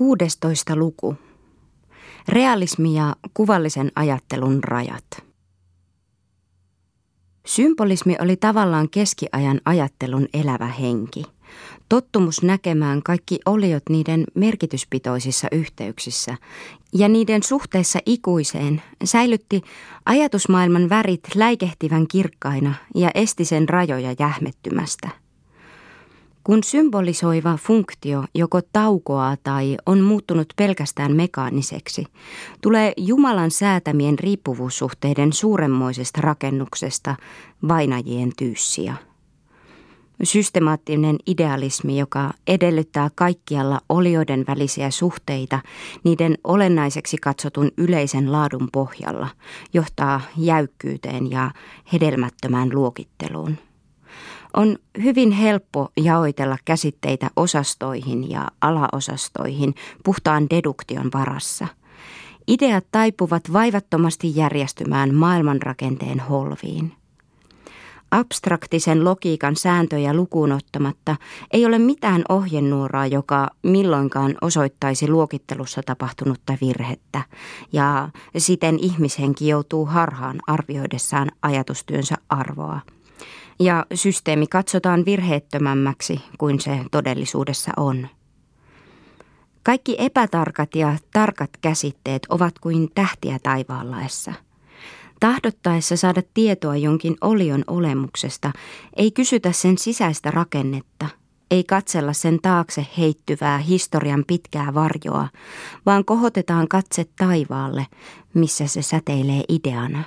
16 luku. Realismi ja kuvallisen ajattelun rajat. Symbolismi oli tavallaan keskiajan ajattelun elävä henki. Tottumus näkemään kaikki oliot niiden merkityspitoisissa yhteyksissä ja niiden suhteessa ikuiseen säilytti ajatusmaailman värit läikehtivän kirkkaina ja esti sen rajoja jähmettymästä. Kun symbolisoiva funktio joko taukoaa tai on muuttunut pelkästään mekaaniseksi, tulee Jumalan säätämien riippuvuussuhteiden suuremmoisesta rakennuksesta vainajien tyyssiä. Systemaattinen idealismi, joka edellyttää kaikkialla olioiden välisiä suhteita niiden olennaiseksi katsotun yleisen laadun pohjalla, johtaa jäykkyyteen ja hedelmättömään luokitteluun. On hyvin helppo jaoitella käsitteitä osastoihin ja alaosastoihin puhtaan deduktion varassa. Ideat taipuvat vaivattomasti järjestymään maailmanrakenteen holviin. Abstraktisen logiikan sääntöjä lukuun ottamatta ei ole mitään ohjenuoraa, joka milloinkaan osoittaisi luokittelussa tapahtunutta virhettä, ja siten ihmishenki joutuu harhaan arvioidessaan ajatustyönsä arvoa ja systeemi katsotaan virheettömämmäksi kuin se todellisuudessa on. Kaikki epätarkat ja tarkat käsitteet ovat kuin tähtiä taivaallaessa. Tahdottaessa saada tietoa jonkin olion olemuksesta, ei kysytä sen sisäistä rakennetta, ei katsella sen taakse heittyvää historian pitkää varjoa, vaan kohotetaan katse taivaalle, missä se säteilee ideana.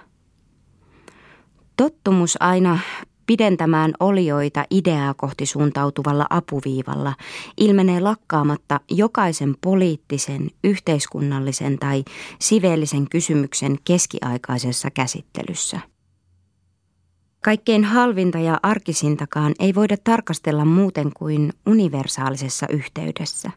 Tottumus aina pidentämään olioita ideaa kohti suuntautuvalla apuviivalla ilmenee lakkaamatta jokaisen poliittisen, yhteiskunnallisen tai siveellisen kysymyksen keskiaikaisessa käsittelyssä. Kaikkein halvinta ja arkisintakaan ei voida tarkastella muuten kuin universaalisessa yhteydessä.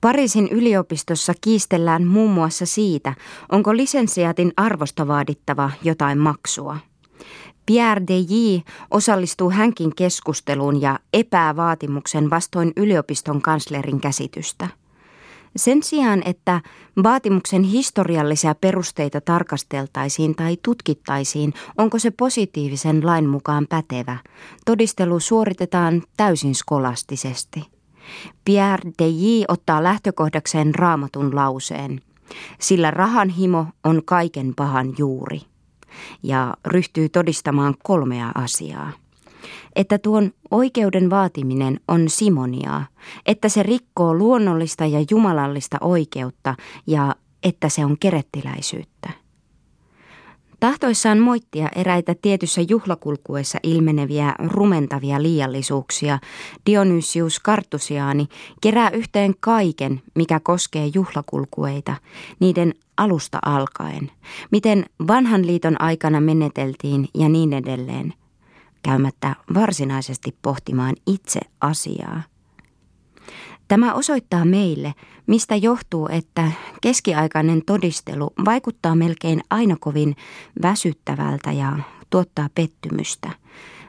Pariisin yliopistossa kiistellään muun muassa siitä, onko lisensiaatin arvosta vaadittava jotain maksua – Pierre de J. osallistuu hänkin keskusteluun ja epää vaatimuksen vastoin yliopiston kanslerin käsitystä. Sen sijaan, että vaatimuksen historiallisia perusteita tarkasteltaisiin tai tutkittaisiin, onko se positiivisen lain mukaan pätevä, todistelu suoritetaan täysin skolastisesti. Pierre de J. ottaa lähtökohdakseen raamatun lauseen, sillä rahan himo on kaiken pahan juuri ja ryhtyy todistamaan kolmea asiaa. Että tuon oikeuden vaatiminen on simoniaa, että se rikkoo luonnollista ja jumalallista oikeutta ja että se on kerettiläisyyttä. Tahtoissaan moittia eräitä tietyssä juhlakulkuessa ilmeneviä rumentavia liiallisuuksia, Dionysius Kartusiaani kerää yhteen kaiken, mikä koskee juhlakulkueita, niiden alusta alkaen, miten vanhan liiton aikana meneteltiin ja niin edelleen, käymättä varsinaisesti pohtimaan itse asiaa. Tämä osoittaa meille, mistä johtuu, että keskiaikainen todistelu vaikuttaa melkein aina kovin väsyttävältä ja tuottaa pettymystä.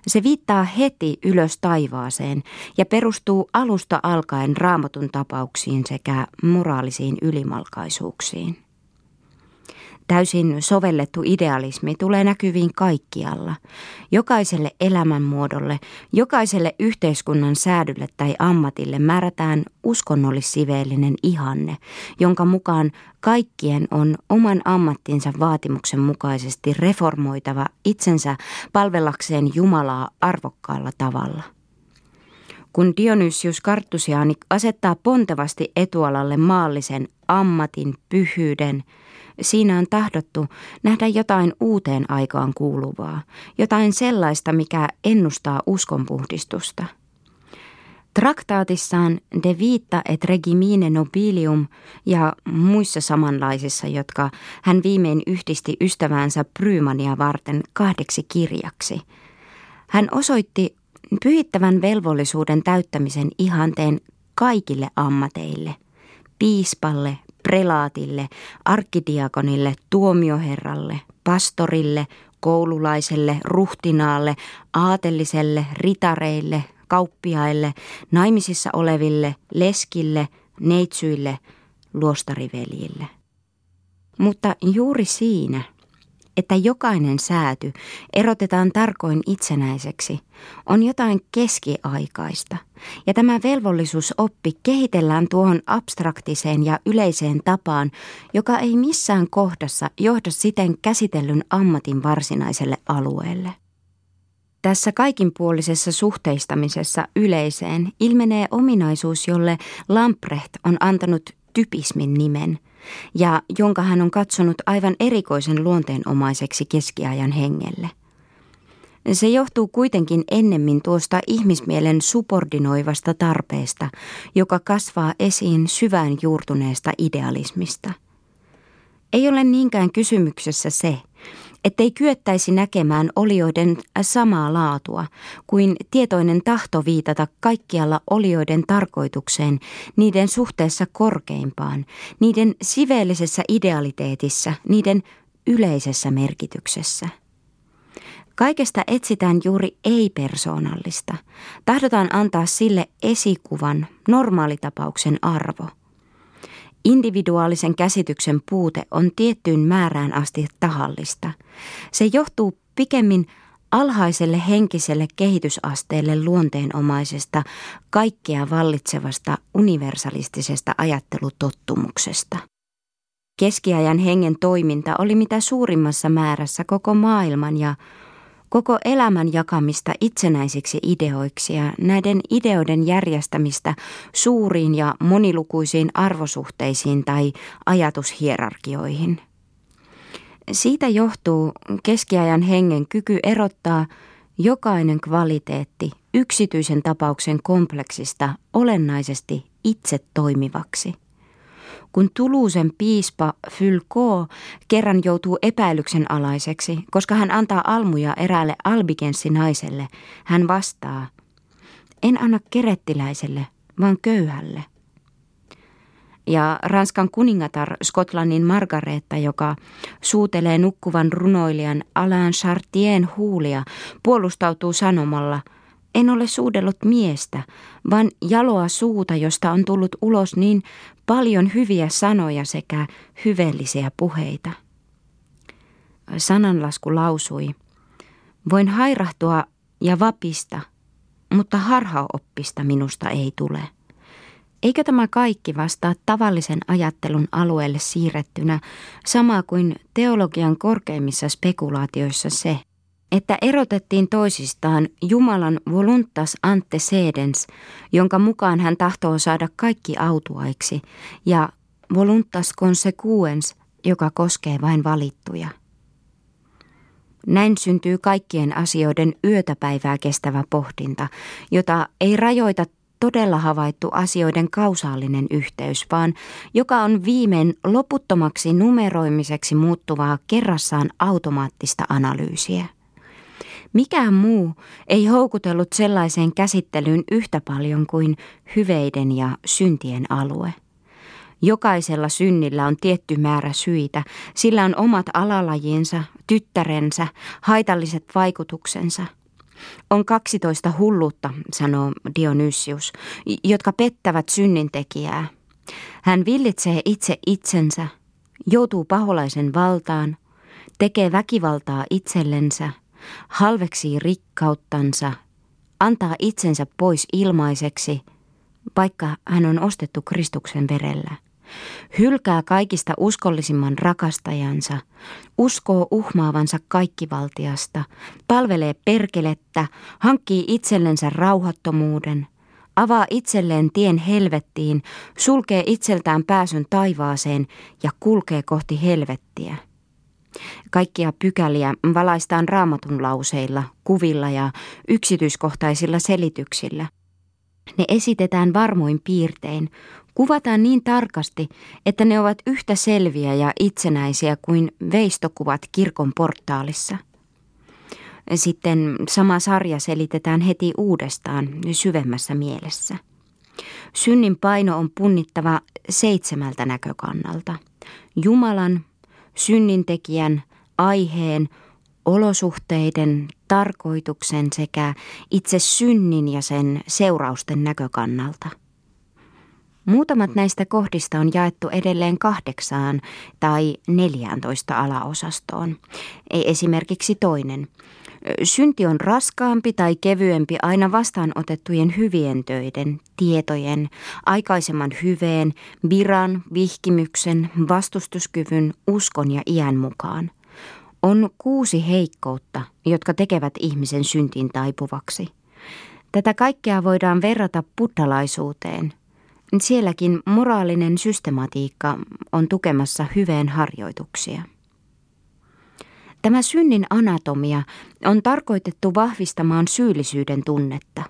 Se viittaa heti ylös taivaaseen ja perustuu alusta alkaen raamatun tapauksiin sekä moraalisiin ylimalkaisuuksiin. Täysin sovellettu idealismi tulee näkyviin kaikkialla. Jokaiselle elämänmuodolle, jokaiselle yhteiskunnan säädylle tai ammatille määrätään uskonnollissiveellinen ihanne, jonka mukaan kaikkien on oman ammattinsa vaatimuksen mukaisesti reformoitava itsensä palvellakseen Jumalaa arvokkaalla tavalla. Kun Dionysius Karttusiaani asettaa pontevasti etualalle maallisen ammatin, pyhyyden, Siinä on tahdottu nähdä jotain uuteen aikaan kuuluvaa, jotain sellaista, mikä ennustaa uskonpuhdistusta. Traktaatissaan De Vita et Regimine Nobilium ja muissa samanlaisissa, jotka hän viimein yhdisti ystäväänsä Brymania varten kahdeksi kirjaksi. Hän osoitti pyhittävän velvollisuuden täyttämisen ihanteen kaikille ammateille, piispalle, prelaatille, arkkidiakonille, tuomioherralle, pastorille, koululaiselle, ruhtinaalle, aateliselle, ritareille, kauppiaille, naimisissa oleville, leskille, neitsyille, luostariveljille. Mutta juuri siinä, että jokainen sääty erotetaan tarkoin itsenäiseksi, on jotain keskiaikaista, ja tämä velvollisuusoppi kehitellään tuohon abstraktiseen ja yleiseen tapaan, joka ei missään kohdassa johda siten käsitellyn ammatin varsinaiselle alueelle. Tässä kaikinpuolisessa suhteistamisessa yleiseen ilmenee ominaisuus, jolle Lamprecht on antanut typismin nimen ja jonka hän on katsonut aivan erikoisen luonteenomaiseksi keskiajan hengelle. Se johtuu kuitenkin ennemmin tuosta ihmismielen subordinoivasta tarpeesta, joka kasvaa esiin syvään juurtuneesta idealismista. Ei ole niinkään kysymyksessä se, ettei kyettäisi näkemään olioiden samaa laatua kuin tietoinen tahto viitata kaikkialla olioiden tarkoitukseen, niiden suhteessa korkeimpaan, niiden siveellisessä idealiteetissa, niiden yleisessä merkityksessä. Kaikesta etsitään juuri ei-persoonallista. Tahdotaan antaa sille esikuvan, normaalitapauksen arvo – Individuaalisen käsityksen puute on tiettyyn määrään asti tahallista. Se johtuu pikemmin alhaiselle henkiselle kehitysasteelle luonteenomaisesta, kaikkea vallitsevasta universalistisesta ajattelutottumuksesta. Keskiajan hengen toiminta oli mitä suurimmassa määrässä koko maailman ja koko elämän jakamista itsenäisiksi ideoiksi ja näiden ideoiden järjestämistä suuriin ja monilukuisiin arvosuhteisiin tai ajatushierarkioihin. Siitä johtuu keskiajan hengen kyky erottaa jokainen kvaliteetti yksityisen tapauksen kompleksista olennaisesti itse toimivaksi kun Tuluusen piispa Fylko kerran joutuu epäilyksen alaiseksi, koska hän antaa almuja eräälle albigensinaiselle, hän vastaa, en anna kerettiläiselle, vaan köyhälle. Ja Ranskan kuningatar Skotlannin Margaretta, joka suutelee nukkuvan runoilijan Alain Chartien huulia, puolustautuu sanomalla – en ole suudellut miestä, vaan jaloa suuta, josta on tullut ulos niin paljon hyviä sanoja sekä hyveellisiä puheita. Sananlasku lausui, voin hairahtua ja vapista, mutta harhaoppista minusta ei tule. Eikö tämä kaikki vastaa tavallisen ajattelun alueelle siirrettynä, sama kuin teologian korkeimmissa spekulaatioissa se, että erotettiin toisistaan Jumalan voluntas antecedens, jonka mukaan hän tahtoo saada kaikki autuaiksi, ja voluntas consequens, joka koskee vain valittuja. Näin syntyy kaikkien asioiden yötäpäivää kestävä pohdinta, jota ei rajoita todella havaittu asioiden kausaalinen yhteys, vaan joka on viimein loputtomaksi numeroimiseksi muuttuvaa kerrassaan automaattista analyysiä. Mikään muu ei houkutellut sellaiseen käsittelyyn yhtä paljon kuin hyveiden ja syntien alue. Jokaisella synnillä on tietty määrä syitä, sillä on omat alalajinsa, tyttärensä, haitalliset vaikutuksensa. On 12 hulluutta, sanoo Dionysius, jotka pettävät synnintekijää. Hän villitsee itse itsensä, joutuu paholaisen valtaan, tekee väkivaltaa itsellensä – halveksii rikkauttansa, antaa itsensä pois ilmaiseksi, vaikka hän on ostettu Kristuksen verellä. Hylkää kaikista uskollisimman rakastajansa, uskoo uhmaavansa kaikkivaltiasta, palvelee perkelettä, hankkii itsellensä rauhattomuuden, avaa itselleen tien helvettiin, sulkee itseltään pääsyn taivaaseen ja kulkee kohti helvettiä. Kaikkia pykäliä valaistaan raamatun lauseilla, kuvilla ja yksityiskohtaisilla selityksillä. Ne esitetään varmoin piirtein, kuvataan niin tarkasti, että ne ovat yhtä selviä ja itsenäisiä kuin veistokuvat kirkon portaalissa. Sitten sama sarja selitetään heti uudestaan syvemmässä mielessä. Synnin paino on punnittava seitsemältä näkökannalta. Jumalan, synnintekijän, aiheen, olosuhteiden, tarkoituksen sekä itse synnin ja sen seurausten näkökannalta. Muutamat näistä kohdista on jaettu edelleen kahdeksaan tai neljääntoista alaosastoon. Ei esimerkiksi toinen. Synti on raskaampi tai kevyempi aina vastaanotettujen hyvien töiden, tietojen, aikaisemman hyveen, viran, vihkimyksen, vastustuskyvyn, uskon ja iän mukaan. On kuusi heikkoutta, jotka tekevät ihmisen syntiin taipuvaksi. Tätä kaikkea voidaan verrata buddhalaisuuteen – Sielläkin moraalinen systematiikka on tukemassa hyveen harjoituksia. Tämä synnin anatomia on tarkoitettu vahvistamaan syyllisyyden tunnetta,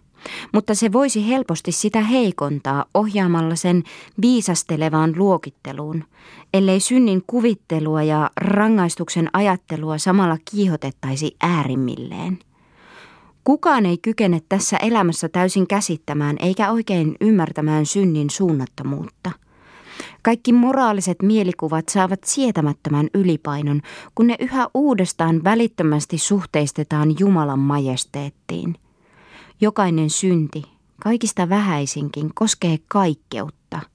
mutta se voisi helposti sitä heikontaa ohjaamalla sen viisastelevaan luokitteluun, ellei synnin kuvittelua ja rangaistuksen ajattelua samalla kiihotettaisi äärimmilleen – Kukaan ei kykene tässä elämässä täysin käsittämään eikä oikein ymmärtämään synnin suunnattomuutta. Kaikki moraaliset mielikuvat saavat sietämättömän ylipainon, kun ne yhä uudestaan välittömästi suhteistetaan Jumalan majesteettiin. Jokainen synti, kaikista vähäisinkin, koskee kaikkeutta –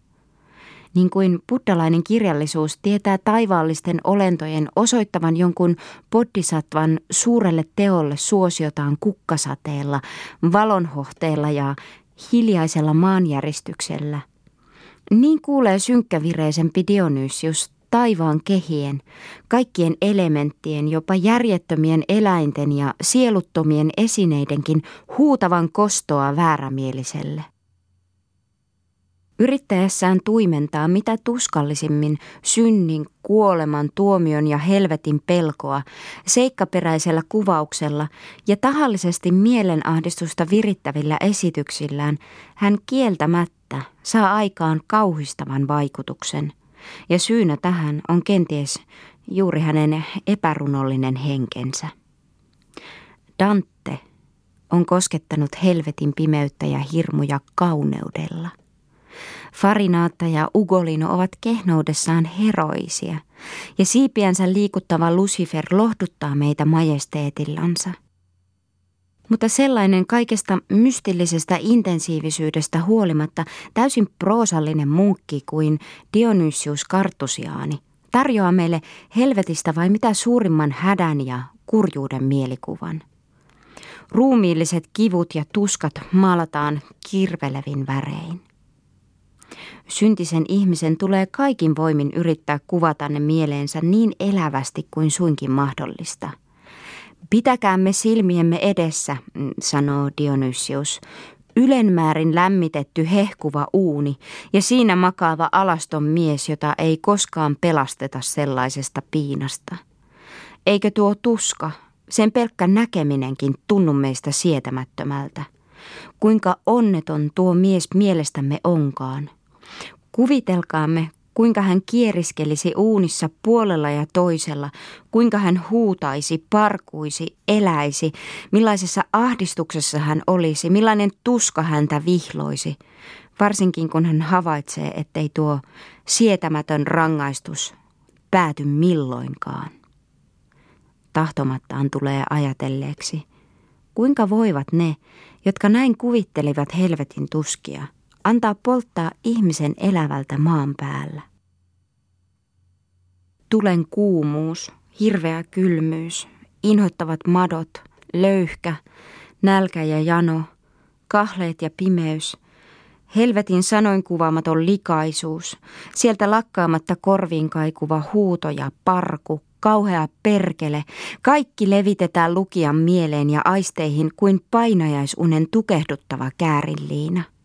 niin kuin buddhalainen kirjallisuus tietää taivaallisten olentojen osoittavan jonkun bodhisattvan suurelle teolle suosiotaan kukkasateella, valonhohteella ja hiljaisella maanjäristyksellä. Niin kuulee synkkävireisempi Dionysius taivaan kehien, kaikkien elementtien, jopa järjettömien eläinten ja sieluttomien esineidenkin huutavan kostoa väärämieliselle. Yrittäessään tuimentaa mitä tuskallisimmin synnin, kuoleman, tuomion ja helvetin pelkoa seikkaperäisellä kuvauksella ja tahallisesti mielenahdistusta virittävillä esityksillään, hän kieltämättä saa aikaan kauhistavan vaikutuksen. Ja syynä tähän on kenties juuri hänen epärunollinen henkensä. Dante on koskettanut helvetin pimeyttä ja hirmuja kauneudella. Farinaatta ja Ugolino ovat kehnoudessaan heroisia, ja siipiänsä liikuttava Lucifer lohduttaa meitä majesteetillansa. Mutta sellainen kaikesta mystillisestä intensiivisyydestä huolimatta täysin proosallinen munkki kuin Dionysius Kartusiaani tarjoaa meille helvetistä vai mitä suurimman hädän ja kurjuuden mielikuvan. Ruumiilliset kivut ja tuskat maalataan kirvelevin värein. Syntisen ihmisen tulee kaikin voimin yrittää kuvata ne mieleensä niin elävästi kuin suinkin mahdollista. Pitäkäämme silmiemme edessä, mm, sanoo Dionysius, ylenmäärin lämmitetty hehkuva uuni ja siinä makaava alaston mies, jota ei koskaan pelasteta sellaisesta piinasta. Eikö tuo tuska, sen pelkkä näkeminenkin tunnu meistä sietämättömältä? Kuinka onneton tuo mies mielestämme onkaan – Kuvitelkaamme, kuinka hän kieriskelisi uunissa puolella ja toisella, kuinka hän huutaisi, parkuisi, eläisi, millaisessa ahdistuksessa hän olisi, millainen tuska häntä vihloisi, varsinkin kun hän havaitsee, ettei tuo sietämätön rangaistus pääty milloinkaan. Tahtomattaan tulee ajatelleeksi, kuinka voivat ne, jotka näin kuvittelivat helvetin tuskia – antaa polttaa ihmisen elävältä maan päällä. Tulen kuumuus, hirveä kylmyys, inhottavat madot, löyhkä, nälkä ja jano, kahleet ja pimeys, helvetin sanoin kuvaamaton likaisuus, sieltä lakkaamatta korviin kaikuva huuto ja parku, kauhea perkele, kaikki levitetään lukijan mieleen ja aisteihin kuin painajaisunen tukehduttava käärinliina.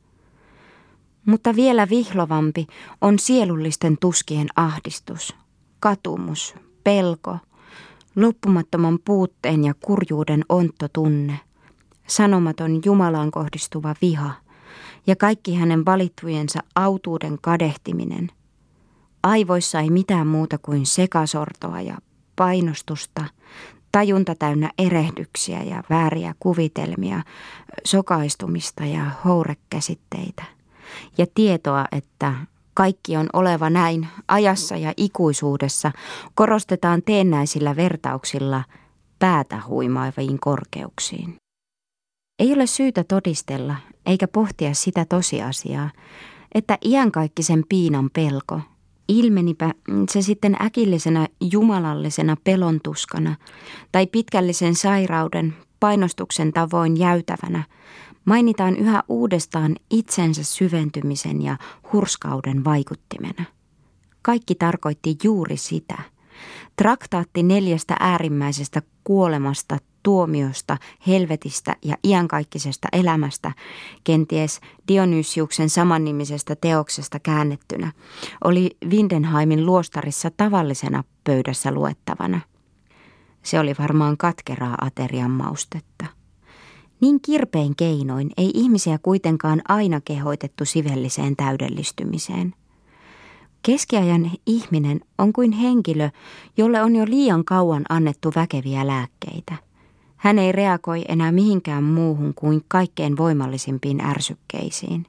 Mutta vielä vihlovampi on sielullisten tuskien ahdistus, katumus, pelko, loppumattoman puutteen ja kurjuuden onttotunne, sanomaton Jumalaan kohdistuva viha ja kaikki hänen valittujensa autuuden kadehtiminen. Aivoissa ei mitään muuta kuin sekasortoa ja painostusta, tajunta täynnä erehdyksiä ja vääriä kuvitelmia, sokaistumista ja hourekäsitteitä ja tietoa, että kaikki on oleva näin ajassa ja ikuisuudessa, korostetaan teennäisillä vertauksilla päätä huimaiviin korkeuksiin. Ei ole syytä todistella eikä pohtia sitä tosiasiaa, että iänkaikkisen piinan pelko. Ilmenipä se sitten äkillisenä jumalallisena pelontuskana tai pitkällisen sairauden, painostuksen tavoin jäytävänä, mainitaan yhä uudestaan itsensä syventymisen ja hurskauden vaikuttimena. Kaikki tarkoitti juuri sitä. Traktaatti neljästä äärimmäisestä kuolemasta, tuomiosta, helvetistä ja iankaikkisesta elämästä, kenties Dionysiuksen samannimisestä teoksesta käännettynä, oli Windenheimin luostarissa tavallisena pöydässä luettavana. Se oli varmaan katkeraa aterian maustetta. Niin kirpein keinoin ei ihmisiä kuitenkaan aina kehoitettu sivelliseen täydellistymiseen – Keskiajan ihminen on kuin henkilö, jolle on jo liian kauan annettu väkeviä lääkkeitä. Hän ei reagoi enää mihinkään muuhun kuin kaikkein voimallisimpiin ärsykkeisiin.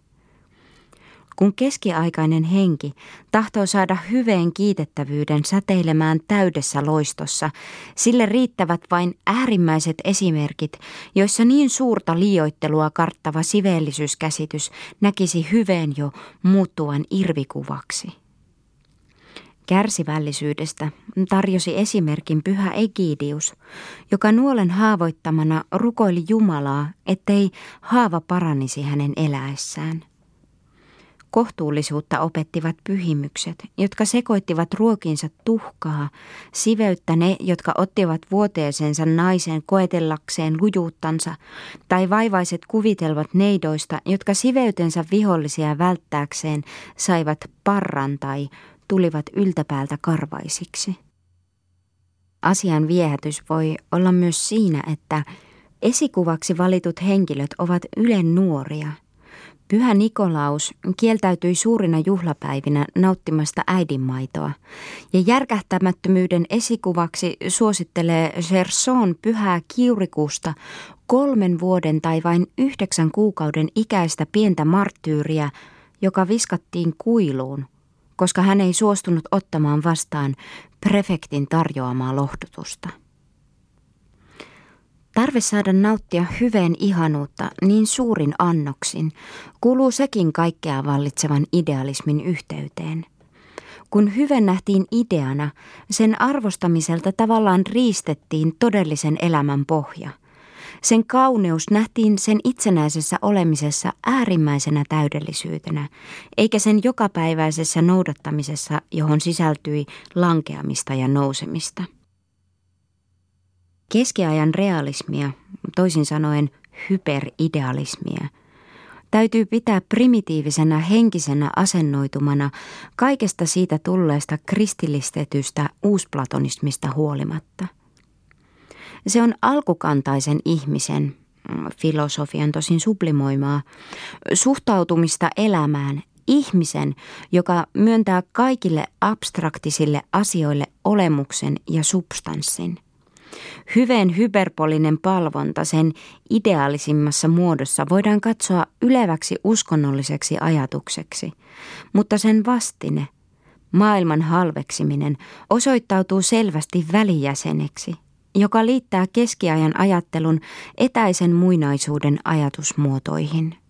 Kun keskiaikainen henki tahtoo saada hyveen kiitettävyyden säteilemään täydessä loistossa, sille riittävät vain äärimmäiset esimerkit, joissa niin suurta liioittelua karttava siveellisyyskäsitys näkisi hyveen jo muuttuvan irvikuvaksi. Kärsivällisyydestä tarjosi esimerkin pyhä Egidius, joka nuolen haavoittamana rukoili Jumalaa, ettei haava paranisi hänen eläessään. Kohtuullisuutta opettivat pyhimykset, jotka sekoittivat ruokinsa tuhkaa, siveyttä ne, jotka ottivat vuoteeseensa naisen koetellakseen lujuuttansa, tai vaivaiset kuvitelvat neidoista, jotka siveytensä vihollisia välttääkseen saivat parran tai tulivat yltäpäältä karvaisiksi. Asian viehätys voi olla myös siinä, että esikuvaksi valitut henkilöt ovat ylen nuoria. Pyhä Nikolaus kieltäytyi suurina juhlapäivinä nauttimasta äidinmaitoa, ja järkähtämättömyyden esikuvaksi suosittelee Gerson pyhää kiurikuusta kolmen vuoden tai vain yhdeksän kuukauden ikäistä pientä marttyyriä, joka viskattiin kuiluun – koska hän ei suostunut ottamaan vastaan prefektin tarjoamaa lohdutusta. Tarve saada nauttia hyveen ihanuutta niin suurin annoksin kuuluu sekin kaikkea vallitsevan idealismin yhteyteen. Kun hyve nähtiin ideana, sen arvostamiselta tavallaan riistettiin todellisen elämän pohja – sen kauneus nähtiin sen itsenäisessä olemisessa äärimmäisenä täydellisyytenä, eikä sen jokapäiväisessä noudattamisessa, johon sisältyi lankeamista ja nousemista. Keskiajan realismia, toisin sanoen hyperidealismia, täytyy pitää primitiivisenä henkisenä asennoitumana kaikesta siitä tulleesta kristillistetystä uusplatonismista huolimatta – se on alkukantaisen ihmisen, mm, filosofian tosin sublimoimaa, suhtautumista elämään ihmisen, joka myöntää kaikille abstraktisille asioille olemuksen ja substanssin. Hyveen hyperbolinen palvonta sen ideaalisimmassa muodossa voidaan katsoa yleväksi uskonnolliseksi ajatukseksi, mutta sen vastine, maailman halveksiminen, osoittautuu selvästi välijäseneksi – joka liittää keskiajan ajattelun etäisen muinaisuuden ajatusmuotoihin.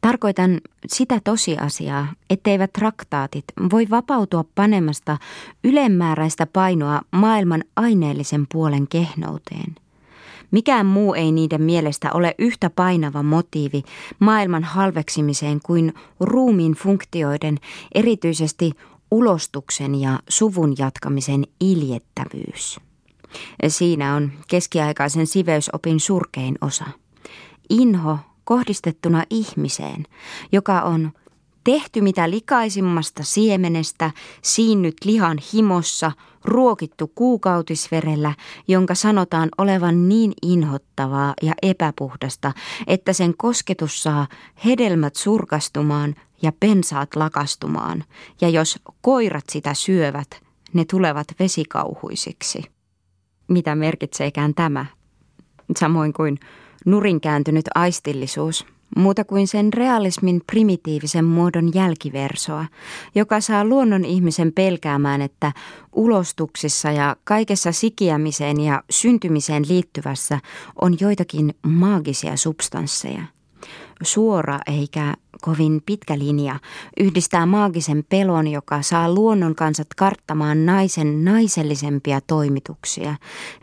Tarkoitan sitä tosiasiaa, etteivät traktaatit voi vapautua panemasta ylemmääräistä painoa maailman aineellisen puolen kehnouteen. Mikään muu ei niiden mielestä ole yhtä painava motiivi maailman halveksimiseen kuin ruumiin funktioiden, erityisesti ulostuksen ja suvun jatkamisen iljettävyys. Siinä on keskiaikaisen siveysopin surkein osa. Inho kohdistettuna ihmiseen, joka on tehty mitä likaisimmasta siemenestä, siinnyt lihan himossa, ruokittu kuukautisverellä, jonka sanotaan olevan niin inhottavaa ja epäpuhdasta, että sen kosketus saa hedelmät surkastumaan ja pensaat lakastumaan, ja jos koirat sitä syövät, ne tulevat vesikauhuisiksi. Mitä merkitseekään tämä, samoin kuin nurin kääntynyt aistillisuus, muuta kuin sen realismin primitiivisen muodon jälkiversoa, joka saa luonnon ihmisen pelkäämään, että ulostuksissa ja kaikessa sikiämiseen ja syntymiseen liittyvässä on joitakin maagisia substansseja. Suora eikä kovin pitkä linja yhdistää maagisen pelon, joka saa luonnon kansat karttamaan naisen naisellisempia toimituksia,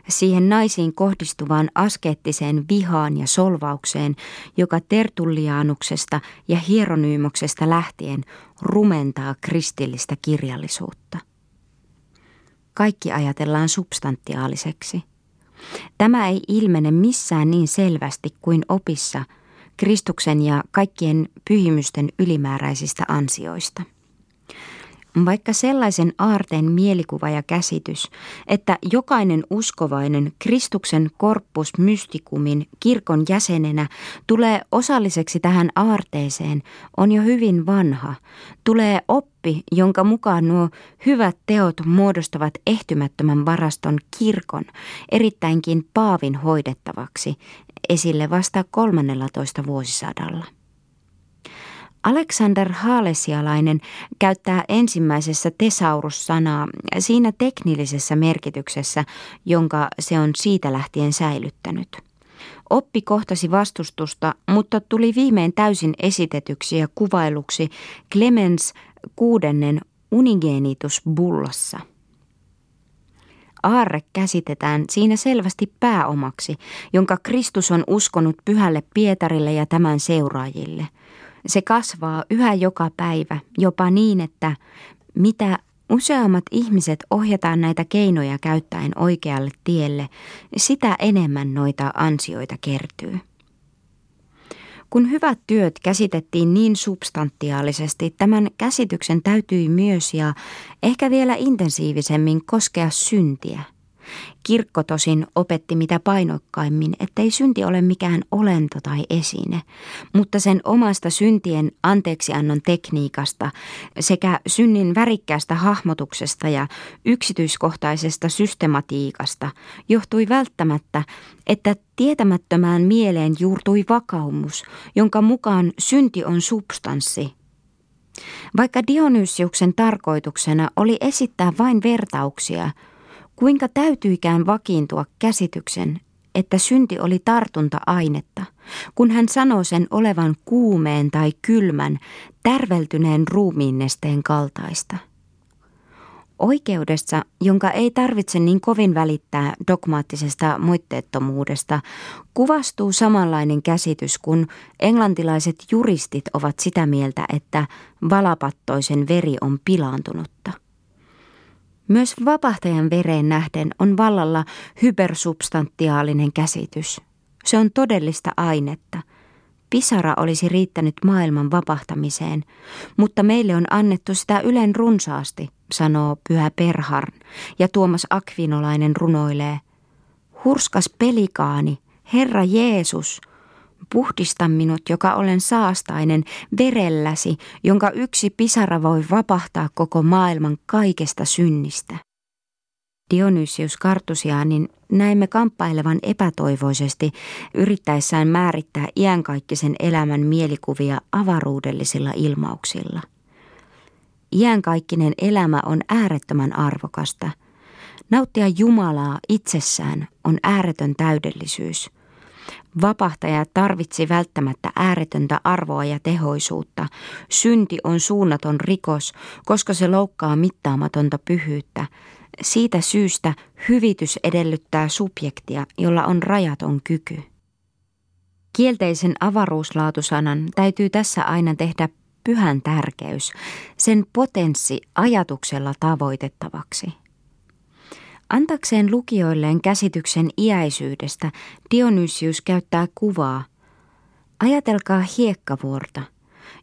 siihen naisiin kohdistuvaan askeettiseen vihaan ja solvaukseen, joka Tertulliaanuksesta ja hieronyymoksesta lähtien rumentaa kristillistä kirjallisuutta. Kaikki ajatellaan substantiaaliseksi. Tämä ei ilmene missään niin selvästi kuin opissa – Kristuksen ja kaikkien pyhimysten ylimääräisistä ansioista. Vaikka sellaisen aarteen mielikuva ja käsitys, että jokainen uskovainen Kristuksen korpus mystikumin kirkon jäsenenä tulee osalliseksi tähän aarteeseen, on jo hyvin vanha, tulee oppi, jonka mukaan nuo hyvät teot muodostavat ehtymättömän varaston kirkon, erittäinkin paavin hoidettavaksi, esille vasta 13 vuosisadalla. Alexander Haalesialainen käyttää ensimmäisessä tesaurus-sanaa siinä teknillisessä merkityksessä, jonka se on siitä lähtien säilyttänyt. Oppi kohtasi vastustusta, mutta tuli viimein täysin esitetyksi ja kuvailuksi Clemens kuudennen Unigenitus bullassa. Aarre käsitetään siinä selvästi pääomaksi, jonka Kristus on uskonut pyhälle Pietarille ja tämän seuraajille – se kasvaa yhä joka päivä, jopa niin, että mitä useammat ihmiset ohjataan näitä keinoja käyttäen oikealle tielle, sitä enemmän noita ansioita kertyy. Kun hyvät työt käsitettiin niin substantiaalisesti, tämän käsityksen täytyi myös ja ehkä vielä intensiivisemmin koskea syntiä – Kirkko tosin opetti mitä painokkaimmin, ettei synti ole mikään olento tai esine, mutta sen omasta syntien anteeksiannon tekniikasta sekä synnin värikkäästä hahmotuksesta ja yksityiskohtaisesta systematiikasta johtui välttämättä, että tietämättömään mieleen juurtui vakaumus, jonka mukaan synti on substanssi, vaikka Dionysiuksen tarkoituksena oli esittää vain vertauksia – Kuinka täytyikään vakiintua käsityksen, että synti oli tartunta-ainetta, kun hän sanoo sen olevan kuumeen tai kylmän, tärveltyneen ruumiinnesteen kaltaista. Oikeudessa, jonka ei tarvitse niin kovin välittää dogmaattisesta moitteettomuudesta, kuvastuu samanlainen käsitys, kun englantilaiset juristit ovat sitä mieltä, että valapattoisen veri on pilaantunutta – myös vapahtajan vereen nähden on vallalla hypersubstantiaalinen käsitys. Se on todellista ainetta. Pisara olisi riittänyt maailman vapahtamiseen, mutta meille on annettu sitä ylen runsaasti, sanoo pyhä Perharn, ja Tuomas Akvinolainen runoilee. Hurskas pelikaani, Herra Jeesus – Puhdista minut, joka olen saastainen, verelläsi, jonka yksi pisara voi vapahtaa koko maailman kaikesta synnistä. Dionysius Kartusianin näimme kamppailevan epätoivoisesti yrittäessään määrittää iänkaikkisen elämän mielikuvia avaruudellisilla ilmauksilla. Iänkaikkinen elämä on äärettömän arvokasta. Nauttia Jumalaa itsessään on ääretön täydellisyys – Vapahtaja tarvitsi välttämättä ääretöntä arvoa ja tehoisuutta. Synti on suunnaton rikos, koska se loukkaa mittaamatonta pyhyyttä. Siitä syystä hyvitys edellyttää subjektia, jolla on rajaton kyky. Kielteisen avaruuslaatusanan täytyy tässä aina tehdä pyhän tärkeys, sen potenssi ajatuksella tavoitettavaksi. Antakseen lukijoilleen käsityksen iäisyydestä, Dionysius käyttää kuvaa. Ajatelkaa hiekkavuorta,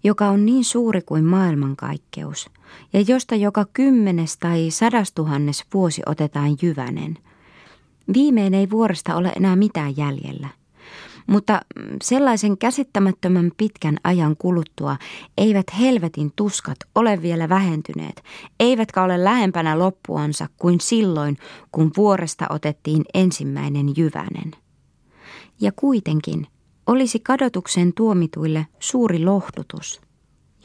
joka on niin suuri kuin maailmankaikkeus, ja josta joka kymmenes tai sadastuhannes vuosi otetaan jyvänen. Viimein ei vuoresta ole enää mitään jäljellä. Mutta sellaisen käsittämättömän pitkän ajan kuluttua eivät helvetin tuskat ole vielä vähentyneet, eivätkä ole lähempänä loppuansa kuin silloin, kun vuoresta otettiin ensimmäinen jyvänen. Ja kuitenkin olisi kadotuksen tuomituille suuri lohdutus,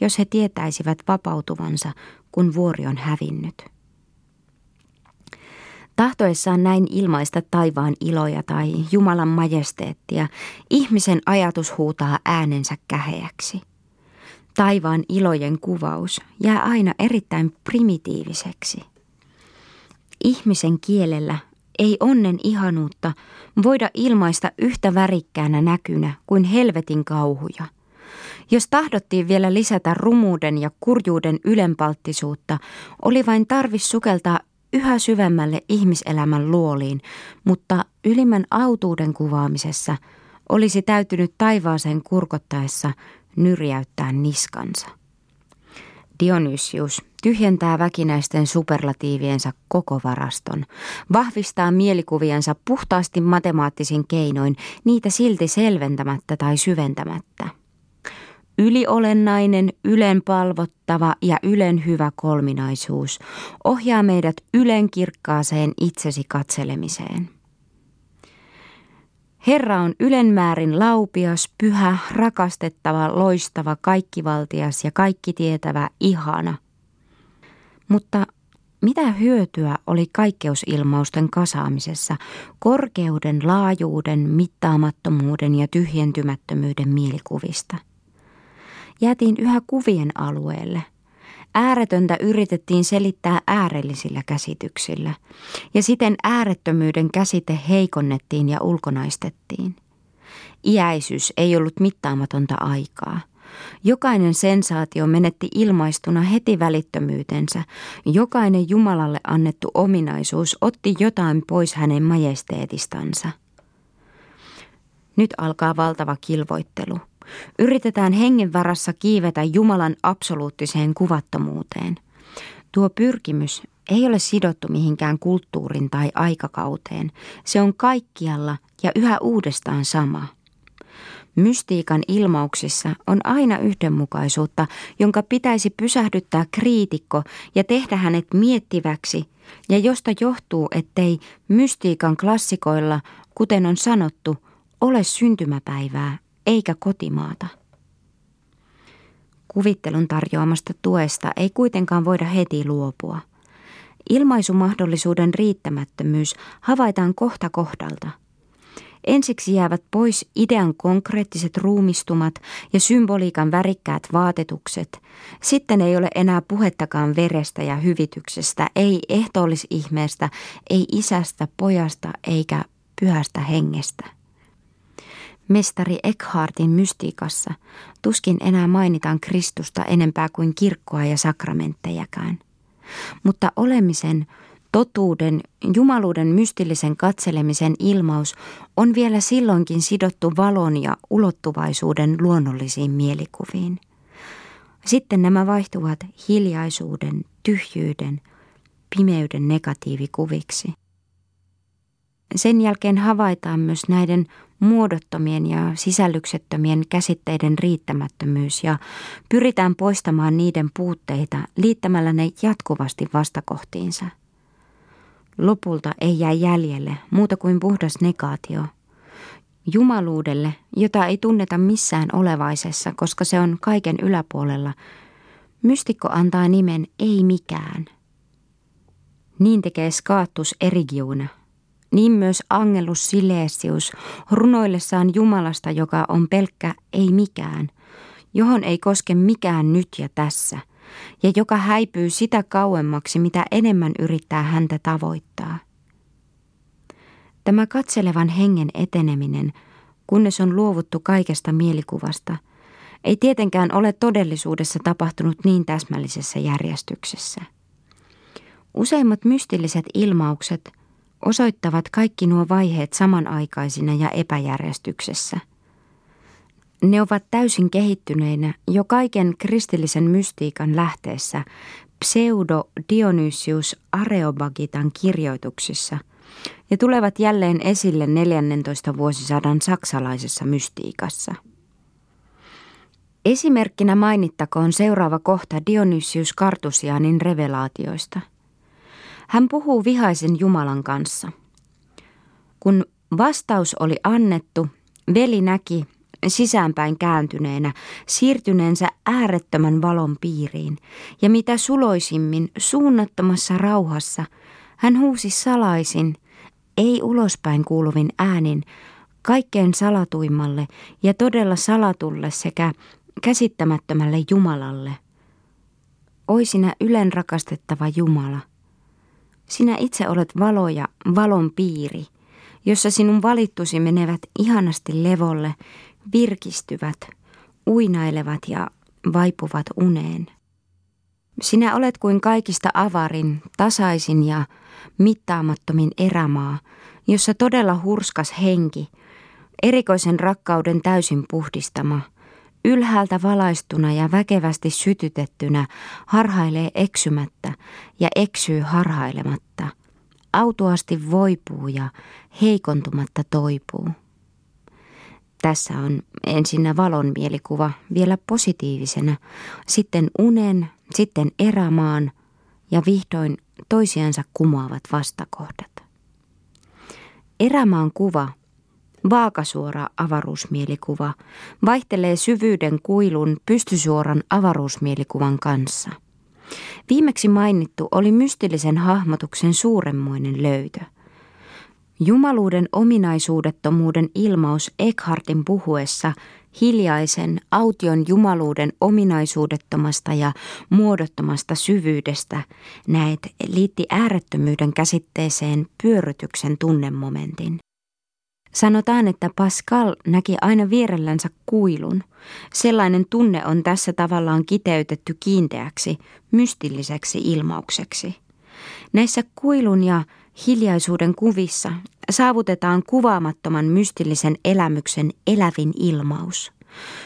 jos he tietäisivät vapautuvansa, kun vuori on hävinnyt. Tahtoessaan näin ilmaista taivaan iloja tai Jumalan majesteettia, ihmisen ajatus huutaa äänensä käheäksi. Taivaan ilojen kuvaus jää aina erittäin primitiiviseksi. Ihmisen kielellä ei onnen ihanuutta voida ilmaista yhtä värikkäänä näkynä kuin helvetin kauhuja. Jos tahdottiin vielä lisätä rumuuden ja kurjuuden ylenpalttisuutta, oli vain tarvis sukeltaa yhä syvemmälle ihmiselämän luoliin, mutta ylimmän autuuden kuvaamisessa olisi täytynyt taivaaseen kurkottaessa nyrjäyttää niskansa. Dionysius tyhjentää väkinäisten superlatiiviensa koko varaston, vahvistaa mielikuviensa puhtaasti matemaattisin keinoin, niitä silti selventämättä tai syventämättä. Yliolennainen, ylenpalvottava ja ylen hyvä kolminaisuus ohjaa meidät ylen kirkkaaseen itsesi katselemiseen. Herra on ylenmäärin laupias, pyhä, rakastettava, loistava, kaikkivaltias ja kaikki tietävä, ihana. Mutta mitä hyötyä oli kaikkeusilmausten kasaamisessa, korkeuden, laajuuden, mittaamattomuuden ja tyhjentymättömyyden mielikuvista? Jäätiin yhä kuvien alueelle – Ääretöntä yritettiin selittää äärellisillä käsityksillä, ja siten äärettömyyden käsite heikonnettiin ja ulkonaistettiin. Iäisyys ei ollut mittaamatonta aikaa. Jokainen sensaatio menetti ilmaistuna heti välittömyytensä. Jokainen Jumalalle annettu ominaisuus otti jotain pois hänen majesteetistansa. Nyt alkaa valtava kilvoittelu. Yritetään hengen varassa kiivetä Jumalan absoluuttiseen kuvattomuuteen. Tuo pyrkimys ei ole sidottu mihinkään kulttuurin tai aikakauteen. Se on kaikkialla ja yhä uudestaan sama. Mystiikan ilmauksissa on aina yhdenmukaisuutta, jonka pitäisi pysähdyttää kriitikko ja tehdä hänet miettiväksi, ja josta johtuu, ettei mystiikan klassikoilla, kuten on sanottu, ole syntymäpäivää eikä kotimaata. Kuvittelun tarjoamasta tuesta ei kuitenkaan voida heti luopua. Ilmaisumahdollisuuden riittämättömyys havaitaan kohta kohdalta. Ensiksi jäävät pois idean konkreettiset ruumistumat ja symboliikan värikkäät vaatetukset. Sitten ei ole enää puhettakaan verestä ja hyvityksestä, ei ehtoollisihmeestä, ei isästä, pojasta eikä pyhästä hengestä. Mestari Eckhartin mystiikassa tuskin enää mainitaan Kristusta enempää kuin kirkkoa ja sakramenttejäkään. Mutta olemisen, totuuden, jumaluuden mystillisen katselemisen ilmaus on vielä silloinkin sidottu valon ja ulottuvaisuuden luonnollisiin mielikuviin. Sitten nämä vaihtuvat hiljaisuuden, tyhjyyden, pimeyden negatiivikuviksi. Sen jälkeen havaitaan myös näiden muodottomien ja sisällyksettömien käsitteiden riittämättömyys ja pyritään poistamaan niiden puutteita liittämällä ne jatkuvasti vastakohtiinsa. Lopulta ei jää jäljelle muuta kuin puhdas negaatio. Jumaluudelle, jota ei tunneta missään olevaisessa, koska se on kaiken yläpuolella, mystikko antaa nimen ei mikään. Niin tekee Skaattus Erigiuna, niin myös Angelus Silesius runoillessaan Jumalasta, joka on pelkkä ei mikään, johon ei koske mikään nyt ja tässä, ja joka häipyy sitä kauemmaksi, mitä enemmän yrittää häntä tavoittaa. Tämä katselevan hengen eteneminen, kunnes on luovuttu kaikesta mielikuvasta, ei tietenkään ole todellisuudessa tapahtunut niin täsmällisessä järjestyksessä. Useimmat mystilliset ilmaukset – osoittavat kaikki nuo vaiheet samanaikaisina ja epäjärjestyksessä. Ne ovat täysin kehittyneinä jo kaiken kristillisen mystiikan lähteessä pseudo Dionysius Areobagitan kirjoituksissa ja tulevat jälleen esille 14 vuosisadan saksalaisessa mystiikassa. Esimerkkinä mainittakoon seuraava kohta Dionysius Kartusianin revelaatioista – hän puhuu vihaisen Jumalan kanssa. Kun vastaus oli annettu, veli näki sisäänpäin kääntyneenä siirtyneensä äärettömän valon piiriin, ja mitä suloisimmin suunnattomassa rauhassa Hän huusi salaisin, ei ulospäin kuuluvin äänin, kaikkein salatuimmalle ja todella salatulle sekä käsittämättömälle Jumalalle. Oi sinä ylen rakastettava Jumala. Sinä itse olet valo ja valon piiri, jossa sinun valittusi menevät ihanasti levolle, virkistyvät, uinailevat ja vaipuvat uneen. Sinä olet kuin kaikista avarin, tasaisin ja mittaamattomin erämaa, jossa todella hurskas henki, erikoisen rakkauden täysin puhdistama, ylhäältä valaistuna ja väkevästi sytytettynä harhailee eksymättä ja eksyy harhailematta, autuasti voipuu ja heikontumatta toipuu. Tässä on ensinnä valon mielikuva vielä positiivisena, sitten unen, sitten erämaan ja vihdoin toisiansa kumoavat vastakohdat. Erämaan kuva, vaakasuora avaruusmielikuva, vaihtelee syvyyden kuilun pystysuoran avaruusmielikuvan kanssa. Viimeksi mainittu oli mystillisen hahmotuksen suuremmoinen löytö – Jumaluuden ominaisuudettomuuden ilmaus Eckhartin puhuessa hiljaisen aution jumaluuden ominaisuudettomasta ja muodottomasta syvyydestä näet liitti äärettömyyden käsitteeseen pyörrytyksen tunnemomentin. Sanotaan, että Pascal näki aina vierellänsä kuilun. Sellainen tunne on tässä tavallaan kiteytetty kiinteäksi, mystilliseksi ilmaukseksi. Näissä kuilun ja hiljaisuuden kuvissa saavutetaan kuvaamattoman mystillisen elämyksen elävin ilmaus.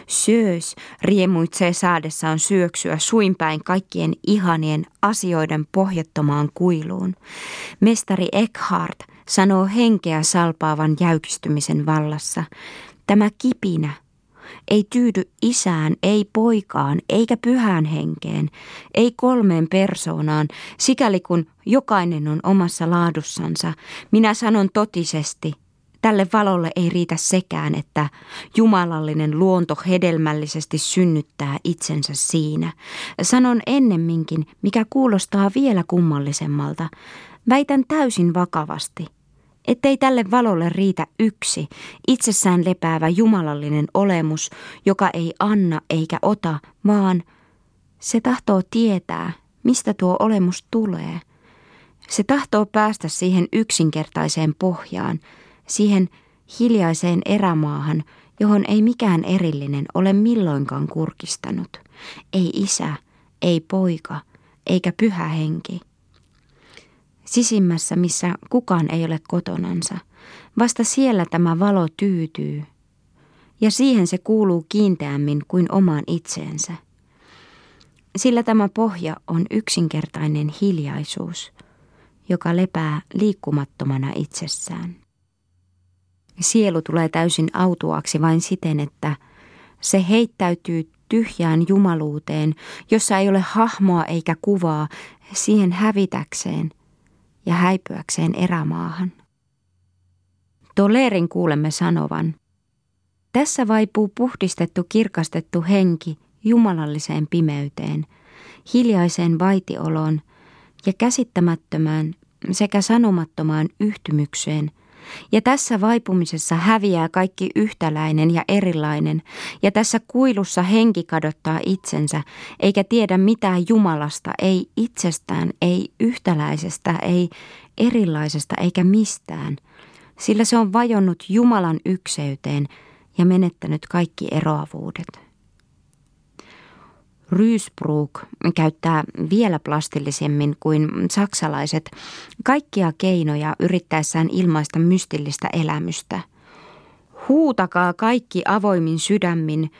Syös riemuitsee saadessaan syöksyä suinpäin kaikkien ihanien asioiden pohjattomaan kuiluun. Mestari Eckhart sanoo henkeä salpaavan jäykistymisen vallassa. Tämä kipinä ei tyydy isään, ei poikaan, eikä pyhään henkeen, ei kolmeen persoonaan, sikäli kun jokainen on omassa laadussansa. Minä sanon totisesti, tälle valolle ei riitä sekään, että jumalallinen luonto hedelmällisesti synnyttää itsensä siinä. Sanon ennemminkin, mikä kuulostaa vielä kummallisemmalta. Väitän täysin vakavasti – ettei tälle valolle riitä yksi, itsessään lepäävä jumalallinen olemus, joka ei anna eikä ota, vaan se tahtoo tietää, mistä tuo olemus tulee. Se tahtoo päästä siihen yksinkertaiseen pohjaan, siihen hiljaiseen erämaahan, johon ei mikään erillinen ole milloinkaan kurkistanut. Ei isä, ei poika, eikä pyhä henki – sisimmässä, missä kukaan ei ole kotonansa. Vasta siellä tämä valo tyytyy, ja siihen se kuuluu kiinteämmin kuin omaan itseensä. Sillä tämä pohja on yksinkertainen hiljaisuus, joka lepää liikkumattomana itsessään. Sielu tulee täysin autuaksi vain siten, että se heittäytyy tyhjään jumaluuteen, jossa ei ole hahmoa eikä kuvaa, siihen hävitäkseen – ja häipyäkseen erämaahan. Tolerin kuulemme sanovan, tässä vaipuu puhdistettu kirkastettu henki jumalalliseen pimeyteen, hiljaiseen vaitioloon ja käsittämättömään sekä sanomattomaan yhtymykseen – ja tässä vaipumisessa häviää kaikki yhtäläinen ja erilainen, ja tässä kuilussa henki kadottaa itsensä, eikä tiedä mitään Jumalasta, ei itsestään, ei yhtäläisestä, ei erilaisesta eikä mistään, sillä se on vajonnut Jumalan ykseyteen ja menettänyt kaikki eroavuudet. Rysbrook käyttää vielä plastillisemmin kuin saksalaiset kaikkia keinoja yrittäessään ilmaista mystillistä elämystä. Huutakaa kaikki avoimin sydämin,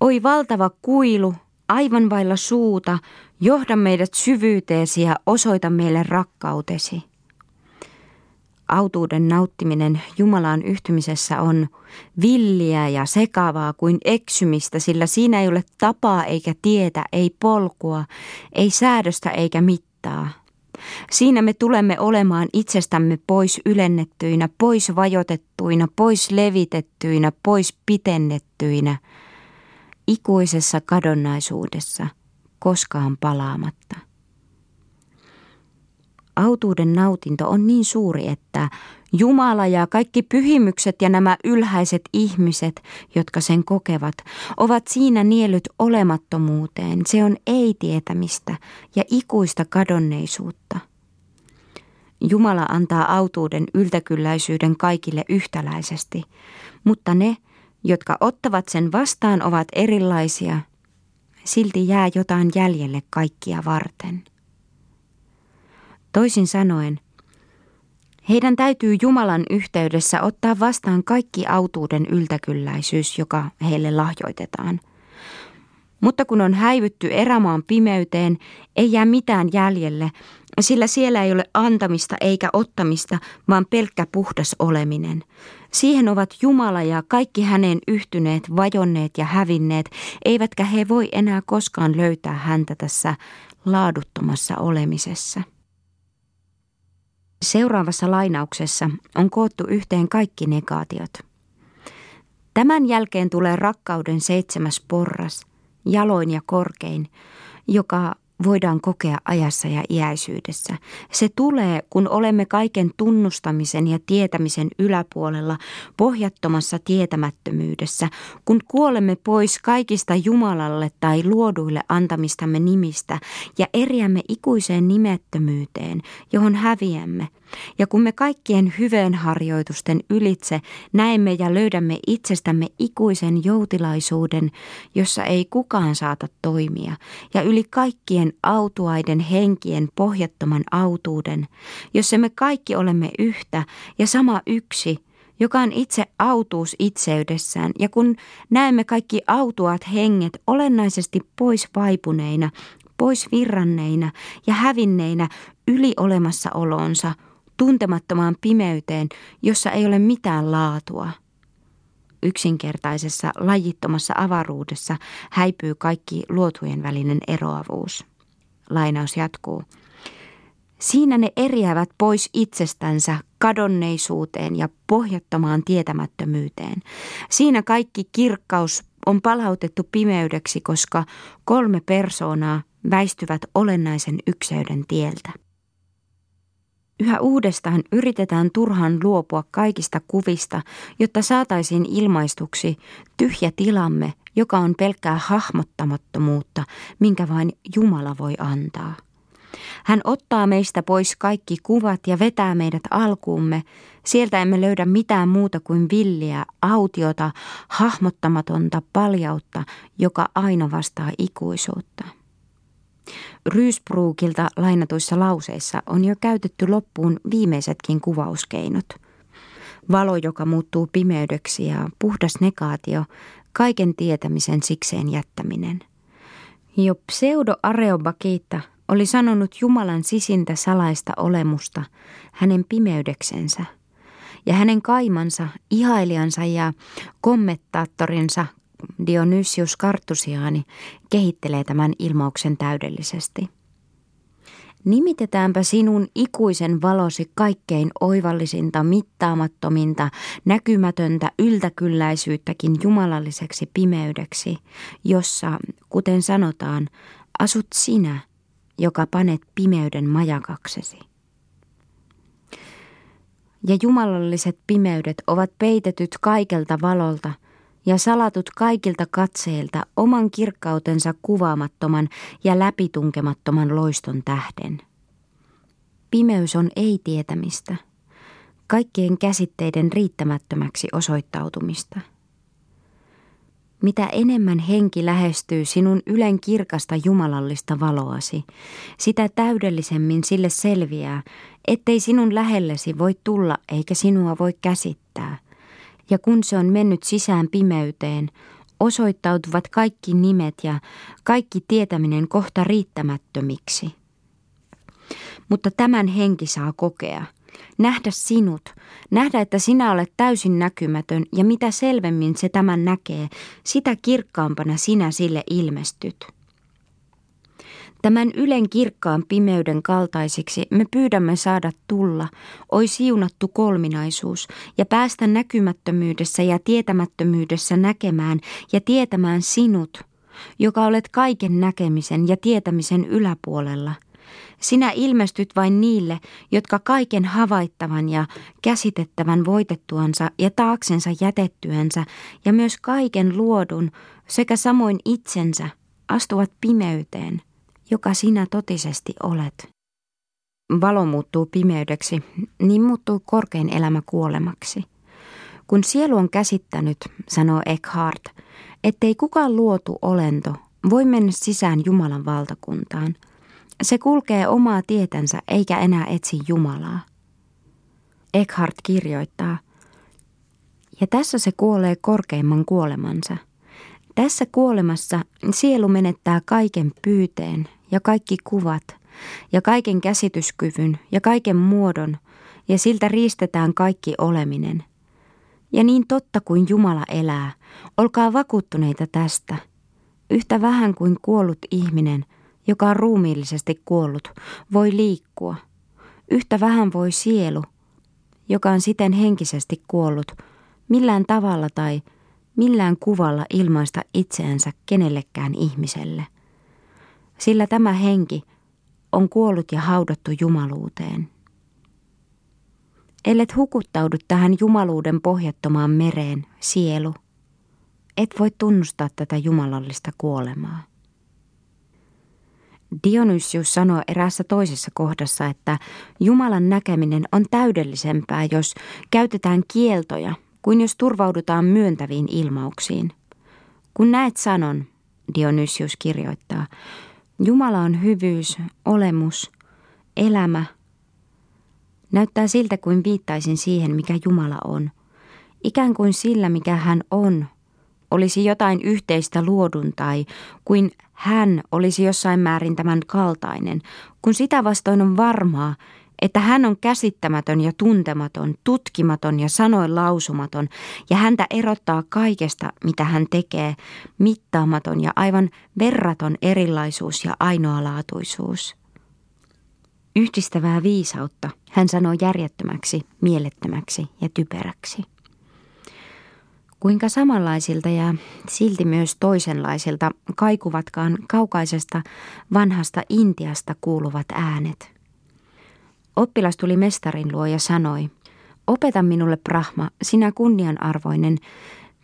oi valtava kuilu, aivan vailla suuta, johda meidät syvyyteesi ja osoita meille rakkautesi autuuden nauttiminen Jumalaan yhtymisessä on villiä ja sekavaa kuin eksymistä, sillä siinä ei ole tapaa eikä tietä, ei polkua, ei säädöstä eikä mittaa. Siinä me tulemme olemaan itsestämme pois ylennettyinä, pois vajotettuina, pois levitettyinä, pois pitennettyinä, ikuisessa kadonnaisuudessa, koskaan palaamatta. Autuuden nautinto on niin suuri, että Jumala ja kaikki pyhimykset ja nämä ylhäiset ihmiset, jotka sen kokevat, ovat siinä nielyt olemattomuuteen. Se on ei-tietämistä ja ikuista kadonneisuutta. Jumala antaa autuuden yltäkylläisyyden kaikille yhtäläisesti, mutta ne, jotka ottavat sen vastaan, ovat erilaisia. Silti jää jotain jäljelle kaikkia varten. Toisin sanoen, heidän täytyy Jumalan yhteydessä ottaa vastaan kaikki autuuden yltäkylläisyys, joka heille lahjoitetaan. Mutta kun on häivytty erämaan pimeyteen, ei jää mitään jäljelle, sillä siellä ei ole antamista eikä ottamista, vaan pelkkä puhdas oleminen. Siihen ovat Jumala ja kaikki häneen yhtyneet, vajonneet ja hävinneet, eivätkä he voi enää koskaan löytää häntä tässä laaduttomassa olemisessa. Seuraavassa lainauksessa on koottu yhteen kaikki negaatiot. Tämän jälkeen tulee rakkauden seitsemäs porras, jaloin ja korkein, joka voidaan kokea ajassa ja iäisyydessä. Se tulee, kun olemme kaiken tunnustamisen ja tietämisen yläpuolella, pohjattomassa tietämättömyydessä, kun kuolemme pois kaikista Jumalalle tai luoduille antamistamme nimistä ja eriämme ikuiseen nimettömyyteen, johon häviämme – ja kun me kaikkien harjoitusten ylitse näemme ja löydämme itsestämme ikuisen joutilaisuuden, jossa ei kukaan saata toimia, ja yli kaikkien autuaiden henkien pohjattoman autuuden, jossa me kaikki olemme yhtä ja sama yksi, joka on itse autuus itseydessään, ja kun näemme kaikki autuat henget olennaisesti pois vaipuneina, pois virranneina ja hävinneinä yli olemassaolonsa – tuntemattomaan pimeyteen, jossa ei ole mitään laatua. Yksinkertaisessa lajittomassa avaruudessa häipyy kaikki luotujen välinen eroavuus. Lainaus jatkuu. Siinä ne eriävät pois itsestänsä kadonneisuuteen ja pohjattomaan tietämättömyyteen. Siinä kaikki kirkkaus on palautettu pimeydeksi, koska kolme persoonaa väistyvät olennaisen ykseyden tieltä. Yhä uudestaan yritetään turhaan luopua kaikista kuvista, jotta saataisiin ilmaistuksi tyhjä tilamme, joka on pelkkää hahmottamattomuutta, minkä vain Jumala voi antaa. Hän ottaa meistä pois kaikki kuvat ja vetää meidät alkuumme. Sieltä emme löydä mitään muuta kuin villiä, autiota, hahmottamatonta paljautta, joka aina vastaa ikuisuutta. Ryysbruukilta lainatuissa lauseissa on jo käytetty loppuun viimeisetkin kuvauskeinot. Valo, joka muuttuu pimeydeksi ja puhdas negaatio, kaiken tietämisen sikseen jättäminen. Jo pseudo Areobakiitta oli sanonut Jumalan sisintä salaista olemusta hänen pimeydeksensä, ja hänen kaimansa, ihailijansa ja kommettaattorinsa Dionysius Kartusiaani kehittelee tämän ilmauksen täydellisesti. Nimitetäänpä sinun ikuisen valosi kaikkein oivallisinta, mittaamattominta, näkymätöntä yltäkylläisyyttäkin jumalalliseksi pimeydeksi, jossa, kuten sanotaan, asut sinä, joka panet pimeyden majakaksesi. Ja jumalalliset pimeydet ovat peitetyt kaikelta valolta – ja salatut kaikilta katseilta oman kirkkautensa kuvaamattoman ja läpitunkemattoman loiston tähden. Pimeys on ei-tietämistä, kaikkien käsitteiden riittämättömäksi osoittautumista. Mitä enemmän henki lähestyy sinun ylen kirkasta jumalallista valoasi, sitä täydellisemmin sille selviää, ettei sinun lähellesi voi tulla eikä sinua voi käsittää – ja kun se on mennyt sisään pimeyteen, osoittautuvat kaikki nimet ja kaikki tietäminen kohta riittämättömiksi. Mutta tämän henki saa kokea, nähdä sinut, nähdä, että sinä olet täysin näkymätön ja mitä selvemmin se tämän näkee, sitä kirkkaampana sinä sille ilmestyt. Tämän ylen kirkkaan pimeyden kaltaisiksi me pyydämme saada tulla, oi siunattu kolminaisuus, ja päästä näkymättömyydessä ja tietämättömyydessä näkemään ja tietämään sinut, joka olet kaiken näkemisen ja tietämisen yläpuolella, Sinä ilmestyt vain niille, jotka kaiken havaittavan ja käsitettävän voitettuansa ja taaksensa jätettyänsä ja myös kaiken luodun sekä samoin itsensä astuvat pimeyteen, joka sinä totisesti olet. Valo muuttuu pimeydeksi, niin muuttuu korkein elämä kuolemaksi. Kun sielu on käsittänyt, sanoo Eckhart, ettei kukaan luotu olento voi mennä sisään Jumalan valtakuntaan. Se kulkee omaa tietänsä eikä enää etsi Jumalaa. Eckhart kirjoittaa, ja tässä se kuolee korkeimman kuolemansa. Tässä kuolemassa sielu menettää kaiken pyyteen ja kaikki kuvat ja kaiken käsityskyvyn ja kaiken muodon ja siltä riistetään kaikki oleminen. Ja niin totta kuin Jumala elää, olkaa vakuuttuneita tästä – Yhtä vähän kuin kuollut ihminen, joka on ruumiillisesti kuollut, voi liikkua. Yhtä vähän voi sielu, joka on siten henkisesti kuollut, millään tavalla tai millään kuvalla ilmaista itseänsä kenellekään ihmiselle. Sillä tämä henki on kuollut ja haudattu jumaluuteen. Ellet hukuttaudu tähän jumaluuden pohjattomaan mereen, sielu – et voi tunnustaa tätä jumalallista kuolemaa. Dionysius sanoi eräässä toisessa kohdassa, että Jumalan näkeminen on täydellisempää, jos käytetään kieltoja, kuin jos turvaudutaan myöntäviin ilmauksiin. Kun näet sanon, Dionysius kirjoittaa, Jumala on hyvyys, olemus, elämä. Näyttää siltä kuin viittaisin siihen, mikä Jumala on. Ikään kuin sillä, mikä hän on, olisi jotain yhteistä luodun tai kuin hän olisi jossain määrin tämän kaltainen, kun sitä vastoin on varmaa, että hän on käsittämätön ja tuntematon, tutkimaton ja sanoin lausumaton, ja häntä erottaa kaikesta, mitä hän tekee, mittaamaton ja aivan verraton erilaisuus ja ainoalaatuisuus. Yhdistävää viisautta hän sanoo järjettömäksi, mielettömäksi ja typeräksi. Kuinka samanlaisilta ja silti myös toisenlaisilta kaikuvatkaan kaukaisesta vanhasta Intiasta kuuluvat äänet. Oppilas tuli mestarin luo ja sanoi, opeta minulle Brahma, sinä kunnianarvoinen,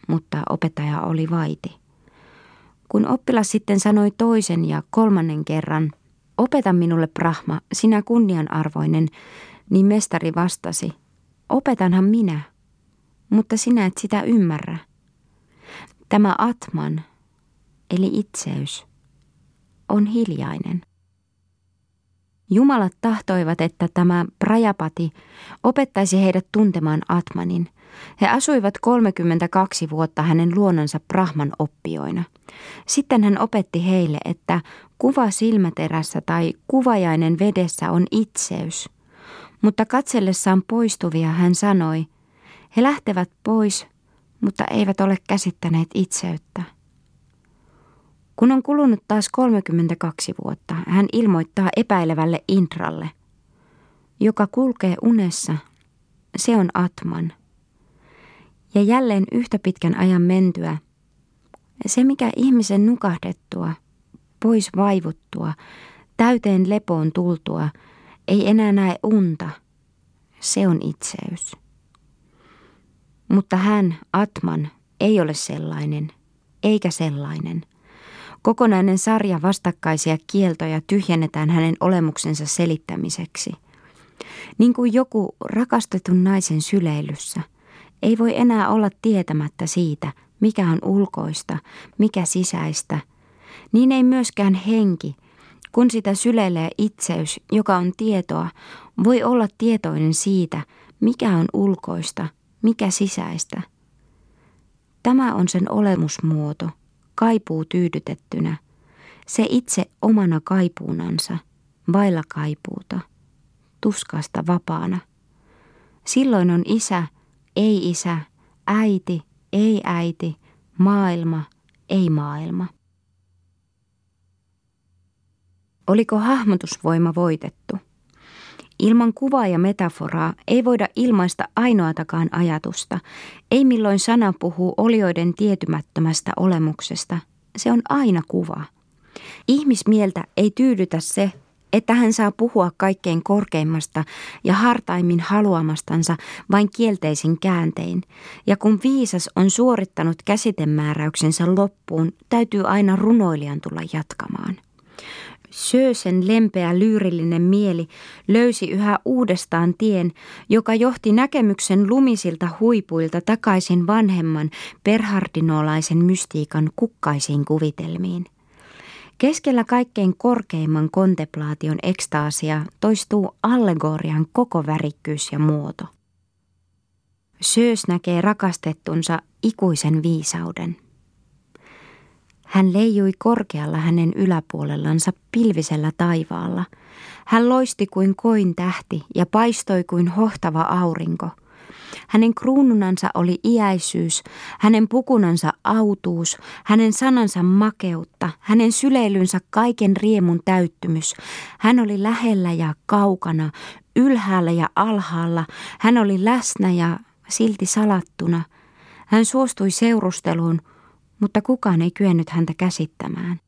mutta opettaja oli vaiti. Kun oppilas sitten sanoi toisen ja kolmannen kerran, opeta minulle Brahma, sinä kunnianarvoinen, niin mestari vastasi, opetanhan minä mutta sinä et sitä ymmärrä. Tämä Atman, eli itseys, on hiljainen. Jumalat tahtoivat, että tämä Prajapati opettaisi heidät tuntemaan Atmanin. He asuivat 32 vuotta hänen luonansa Brahman oppioina. Sitten hän opetti heille, että kuva silmäterässä tai kuvajainen vedessä on itseys. Mutta katsellessaan poistuvia hän sanoi – he lähtevät pois, mutta eivät ole käsittäneet itseyttä. Kun on kulunut taas 32 vuotta, hän ilmoittaa epäilevälle Intralle, joka kulkee unessa, se on Atman. Ja jälleen yhtä pitkän ajan mentyä, se mikä ihmisen nukahdettua, pois vaivuttua, täyteen lepoon tultua, ei enää näe unta, se on itseys. Mutta hän, Atman, ei ole sellainen, eikä sellainen. Kokonainen sarja vastakkaisia kieltoja tyhjennetään hänen olemuksensa selittämiseksi. Niin kuin joku rakastetun naisen syleilyssä, ei voi enää olla tietämättä siitä, mikä on ulkoista, mikä sisäistä. Niin ei myöskään henki, kun sitä syleilee itseys, joka on tietoa, voi olla tietoinen siitä, mikä on ulkoista mikä sisäistä. Tämä on sen olemusmuoto, kaipuu tyydytettynä, se itse omana kaipuunansa, vailla kaipuuta, tuskasta vapaana. Silloin on isä, ei isä, äiti, ei äiti, maailma, ei maailma. Oliko hahmotusvoima voitettu? Ilman kuvaa ja metaforaa ei voida ilmaista ainoatakaan ajatusta, ei milloin sana puhuu olioiden tietymättömästä olemuksesta. Se on aina kuva. Ihmismieltä ei tyydytä se, että hän saa puhua kaikkein korkeimmasta ja hartaimmin haluamastansa vain kielteisin kääntein, ja kun viisas on suorittanut käsitemääräyksensä loppuun, täytyy aina runoilijan tulla jatkamaan. Söösen lempeä lyyrillinen mieli löysi yhä uudestaan tien, joka johti näkemyksen lumisilta huipuilta takaisin vanhemman perhardinolaisen mystiikan kukkaisiin kuvitelmiin. Keskellä kaikkein korkeimman kontemplaation ekstaasia toistuu allegorian koko värikkyys ja muoto. Söös näkee rakastettunsa ikuisen viisauden. Hän leijui korkealla hänen yläpuolellansa pilvisellä taivaalla. Hän loisti kuin koin tähti ja paistoi kuin hohtava aurinko. Hänen kruununansa oli iäisyys, hänen pukunansa autuus, hänen sanansa makeutta, hänen syleilynsä kaiken riemun täyttymys. Hän oli lähellä ja kaukana, ylhäällä ja alhaalla, hän oli läsnä ja silti salattuna. Hän suostui seurusteluun, mutta kukaan ei kyennyt häntä käsittämään.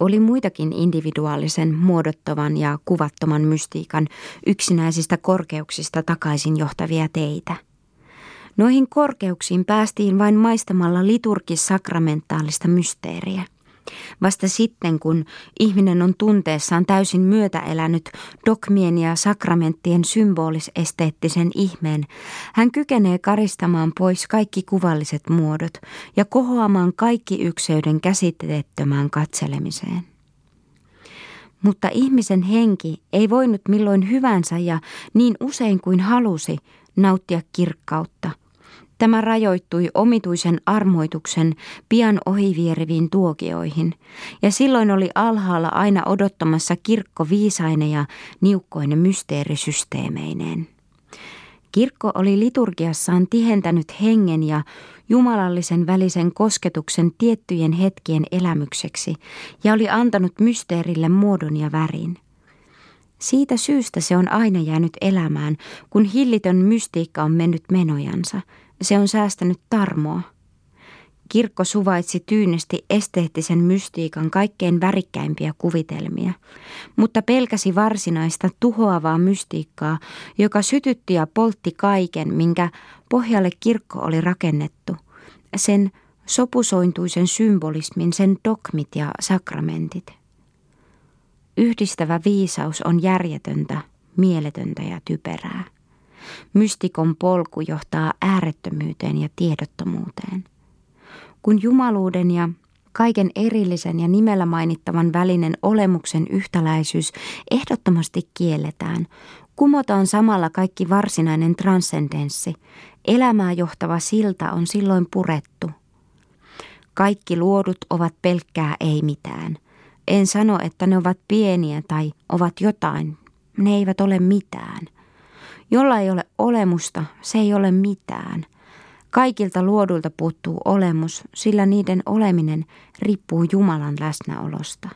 Oli muitakin individuaalisen, muodottavan ja kuvattoman mystiikan yksinäisistä korkeuksista takaisin johtavia teitä. Noihin korkeuksiin päästiin vain maistamalla liturgis-sakramentaalista mysteeriä. Vasta sitten, kun ihminen on tunteessaan täysin myötäelänyt dogmien ja sakramenttien symbolis-esteettisen ihmeen, hän kykenee karistamaan pois kaikki kuvalliset muodot ja kohoamaan kaikki ykseyden käsiteettömään katselemiseen. Mutta ihmisen henki ei voinut milloin hyvänsä ja niin usein kuin halusi nauttia kirkkautta – Tämä rajoittui omituisen armoituksen pian ohivieriviin tuokioihin, ja silloin oli alhaalla aina odottamassa kirkko viisaine ja niukkoinen mysteerisysteemeineen. Kirkko oli liturgiassaan tihentänyt hengen ja jumalallisen välisen kosketuksen tiettyjen hetkien elämykseksi ja oli antanut mysteerille muodon ja värin. Siitä syystä se on aina jäänyt elämään, kun hillitön mystiikka on mennyt menojansa – se on säästänyt tarmoa. Kirkko suvaitsi tyynesti esteettisen mystiikan kaikkein värikkäimpiä kuvitelmia, mutta pelkäsi varsinaista tuhoavaa mystiikkaa, joka sytytti ja poltti kaiken, minkä pohjalle kirkko oli rakennettu, sen sopusointuisen symbolismin, sen dogmit ja sakramentit. Yhdistävä viisaus on järjetöntä, mieletöntä ja typerää. Mystikon polku johtaa äärettömyyteen ja tiedottomuuteen. Kun jumaluuden ja kaiken erillisen ja nimellä mainittavan välinen olemuksen yhtäläisyys ehdottomasti kielletään, kumotaan samalla kaikki varsinainen transcendenssi. Elämää johtava silta on silloin purettu. Kaikki luodut ovat pelkkää ei mitään. En sano, että ne ovat pieniä tai ovat jotain. Ne eivät ole mitään. Jolla ei ole olemusta, se ei ole mitään. Kaikilta luodulta puuttuu olemus, sillä niiden oleminen riippuu Jumalan läsnäolosta.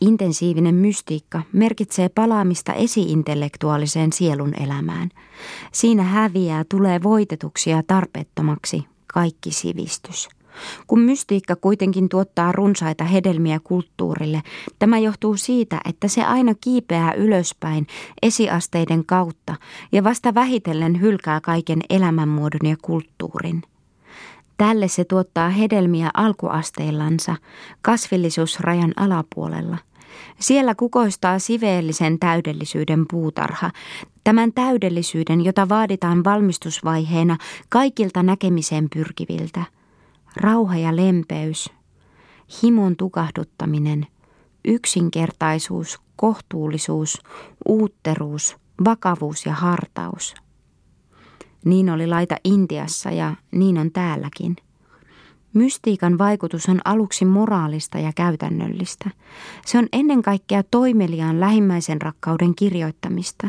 Intensiivinen mystiikka merkitsee palaamista esiintellektuaaliseen sielun elämään. Siinä häviää, tulee voitetuksi ja tarpeettomaksi kaikki sivistys. Kun mystiikka kuitenkin tuottaa runsaita hedelmiä kulttuurille, tämä johtuu siitä, että se aina kiipeää ylöspäin esiasteiden kautta ja vasta vähitellen hylkää kaiken elämänmuodon ja kulttuurin. Tälle se tuottaa hedelmiä alkuasteillansa, kasvillisuusrajan alapuolella. Siellä kukoistaa siveellisen täydellisyyden puutarha, tämän täydellisyyden, jota vaaditaan valmistusvaiheena kaikilta näkemiseen pyrkiviltä – Rauha ja lempeys, himon tukahduttaminen, yksinkertaisuus, kohtuullisuus, uutteruus, vakavuus ja hartaus. Niin oli laita Intiassa ja niin on täälläkin. Mystiikan vaikutus on aluksi moraalista ja käytännöllistä. Se on ennen kaikkea toimeliaan lähimmäisen rakkauden kirjoittamista.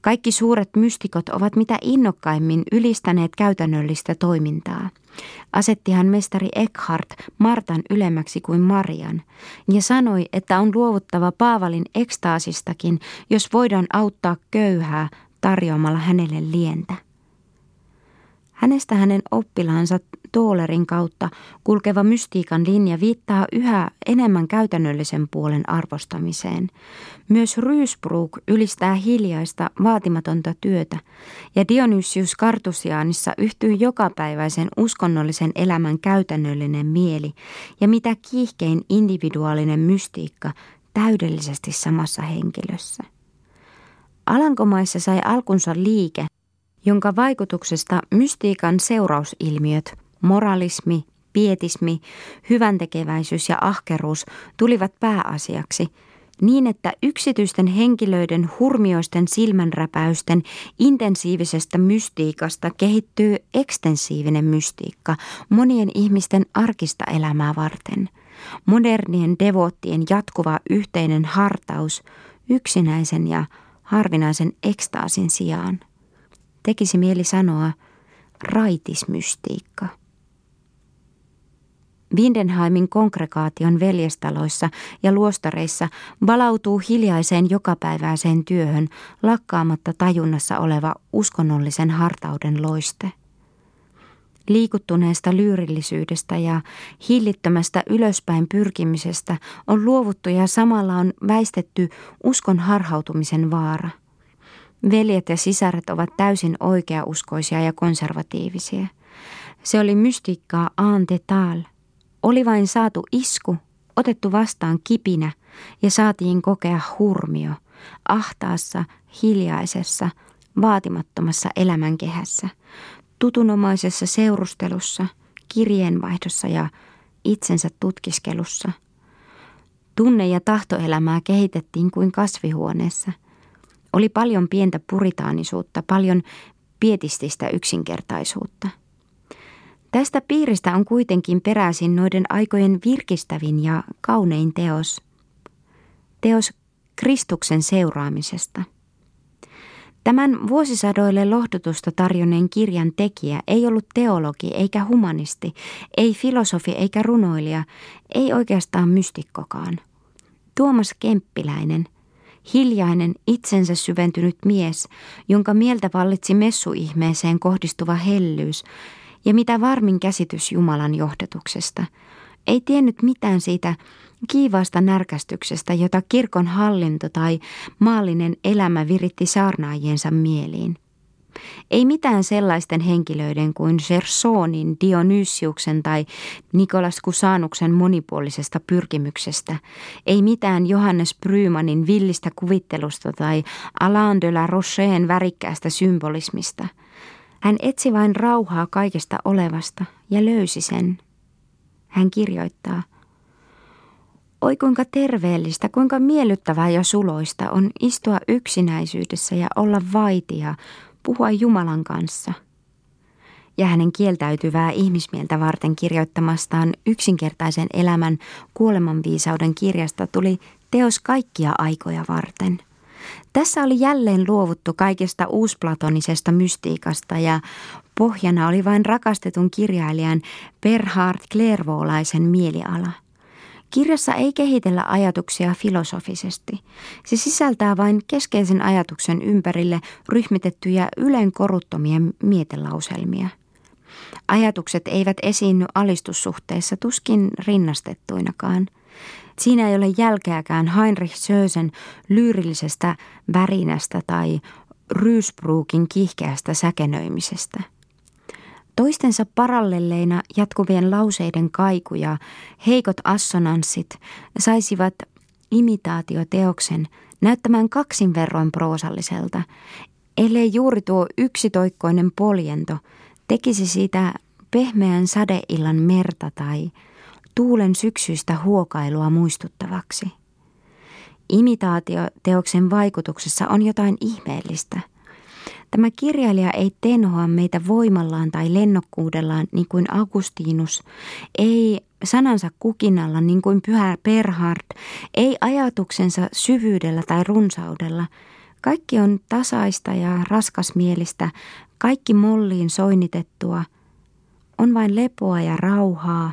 Kaikki suuret mystikot ovat mitä innokkaimmin ylistäneet käytännöllistä toimintaa – Asettihan mestari Eckhart Martan ylemmäksi kuin Marian ja sanoi, että on luovuttava Paavalin ekstaasistakin, jos voidaan auttaa köyhää tarjoamalla hänelle lientä. Hänestä hänen oppilaansa Toolerin kautta kulkeva mystiikan linja viittaa yhä enemmän käytännöllisen puolen arvostamiseen. Myös Rysbrook ylistää hiljaista, vaatimatonta työtä, ja Dionysius Kartusiaanissa yhtyy jokapäiväisen uskonnollisen elämän käytännöllinen mieli, ja mitä kiihkein individuaalinen mystiikka täydellisesti samassa henkilössä. Alankomaissa sai alkunsa liike, jonka vaikutuksesta mystiikan seurausilmiöt, moralismi, pietismi, hyväntekeväisyys ja ahkeruus tulivat pääasiaksi, niin että yksityisten henkilöiden hurmioisten silmänräpäysten intensiivisestä mystiikasta kehittyy ekstensiivinen mystiikka monien ihmisten arkista elämää varten. Modernien devoottien jatkuva yhteinen hartaus yksinäisen ja harvinaisen ekstaasin sijaan. Tekisi mieli sanoa raitismystiikka. Windenheimin kongregaation veljestaloissa ja luostareissa valautuu hiljaiseen jokapäiväiseen työhön lakkaamatta tajunnassa oleva uskonnollisen hartauden loiste. Liikuttuneesta lyyrillisyydestä ja hillittömästä ylöspäin pyrkimisestä on luovuttu ja samalla on väistetty uskon harhautumisen vaara. Veljet ja sisaret ovat täysin oikeauskoisia ja konservatiivisia. Se oli mystiikkaa ante tal. Oli vain saatu isku, otettu vastaan kipinä ja saatiin kokea hurmio ahtaassa, hiljaisessa, vaatimattomassa elämänkehässä, tutunomaisessa seurustelussa, kirjeenvaihdossa ja itsensä tutkiskelussa. Tunne- ja tahtoelämää kehitettiin kuin kasvihuoneessa – oli paljon pientä puritaanisuutta, paljon pietististä yksinkertaisuutta. Tästä piiristä on kuitenkin peräisin noiden aikojen virkistävin ja kaunein teos. Teos Kristuksen seuraamisesta. Tämän vuosisadoille lohdutusta tarjonneen kirjan tekijä ei ollut teologi eikä humanisti, ei filosofi eikä runoilija, ei oikeastaan mystikkokaan. Tuomas Kemppiläinen – hiljainen, itsensä syventynyt mies, jonka mieltä vallitsi messuihmeeseen kohdistuva hellyys ja mitä varmin käsitys Jumalan johdatuksesta. Ei tiennyt mitään siitä kiivaasta närkästyksestä, jota kirkon hallinto tai maallinen elämä viritti saarnaajiensa mieliin. Ei mitään sellaisten henkilöiden kuin Gersonin, Dionysiuksen tai Nikolas Kusanuksen monipuolisesta pyrkimyksestä. Ei mitään Johannes Brymanin villistä kuvittelusta tai Alain de la Rocheen värikkäästä symbolismista. Hän etsi vain rauhaa kaikesta olevasta ja löysi sen. Hän kirjoittaa – Oi kuinka terveellistä, kuinka miellyttävää ja suloista on istua yksinäisyydessä ja olla vaitia, puhua Jumalan kanssa. Ja hänen kieltäytyvää ihmismieltä varten kirjoittamastaan yksinkertaisen elämän kuolemanviisauden kirjasta tuli teos kaikkia aikoja varten. Tässä oli jälleen luovuttu kaikesta uusplatonisesta mystiikasta ja pohjana oli vain rakastetun kirjailijan Berhard Klervoolaisen mieliala – Kirjassa ei kehitellä ajatuksia filosofisesti. Se sisältää vain keskeisen ajatuksen ympärille ryhmitettyjä ylen koruttomia mietelauselmia. Ajatukset eivät esiinny alistussuhteessa tuskin rinnastettuinakaan. Siinä ei ole jälkeäkään Heinrich Sösen lyyrillisestä värinästä tai Rysbruukin kiihkeästä säkenöimisestä – Toistensa parallelleina jatkuvien lauseiden kaiku ja heikot assonanssit saisivat imitaatioteoksen näyttämään kaksin verroin proosalliselta, ellei juuri tuo yksitoikkoinen poljento tekisi siitä pehmeän sadeillan merta tai tuulen syksyistä huokailua muistuttavaksi. Imitaatioteoksen vaikutuksessa on jotain ihmeellistä – Tämä kirjailija ei tenhoa meitä voimallaan tai lennokkuudellaan niin kuin Augustinus, ei sanansa kukinalla niin kuin pyhä Perhard, ei ajatuksensa syvyydellä tai runsaudella. Kaikki on tasaista ja raskasmielistä, kaikki molliin soinitettua. On vain lepoa ja rauhaa,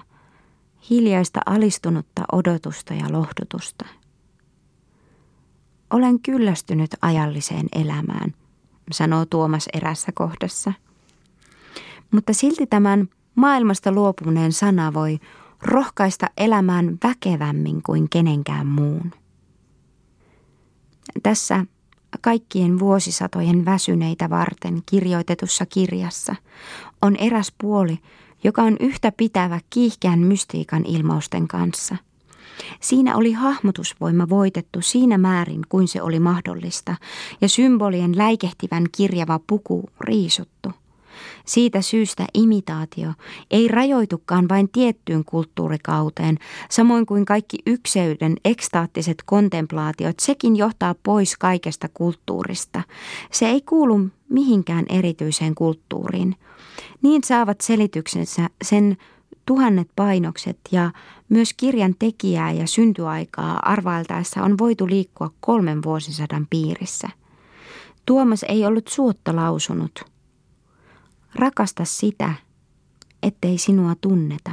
hiljaista alistunutta odotusta ja lohdutusta. Olen kyllästynyt ajalliseen elämään – sanoo Tuomas erässä kohdassa. Mutta silti tämän maailmasta luopuneen sana voi rohkaista elämään väkevämmin kuin kenenkään muun. Tässä kaikkien vuosisatojen väsyneitä varten kirjoitetussa kirjassa on eräs puoli, joka on yhtä pitävä kiihkeän mystiikan ilmausten kanssa. Siinä oli hahmotusvoima voitettu siinä määrin kuin se oli mahdollista ja symbolien läikehtivän kirjava puku riisuttu – siitä syystä imitaatio ei rajoitukaan vain tiettyyn kulttuurikauteen, samoin kuin kaikki ykseyden ekstaattiset kontemplaatiot, sekin johtaa pois kaikesta kulttuurista. Se ei kuulu mihinkään erityiseen kulttuuriin. Niin saavat selityksensä sen tuhannet painokset ja myös kirjan tekijää ja syntyaikaa arvailtaessa on voitu liikkua kolmen vuosisadan piirissä. Tuomas ei ollut suotta lausunut – Rakasta sitä, ettei sinua tunneta.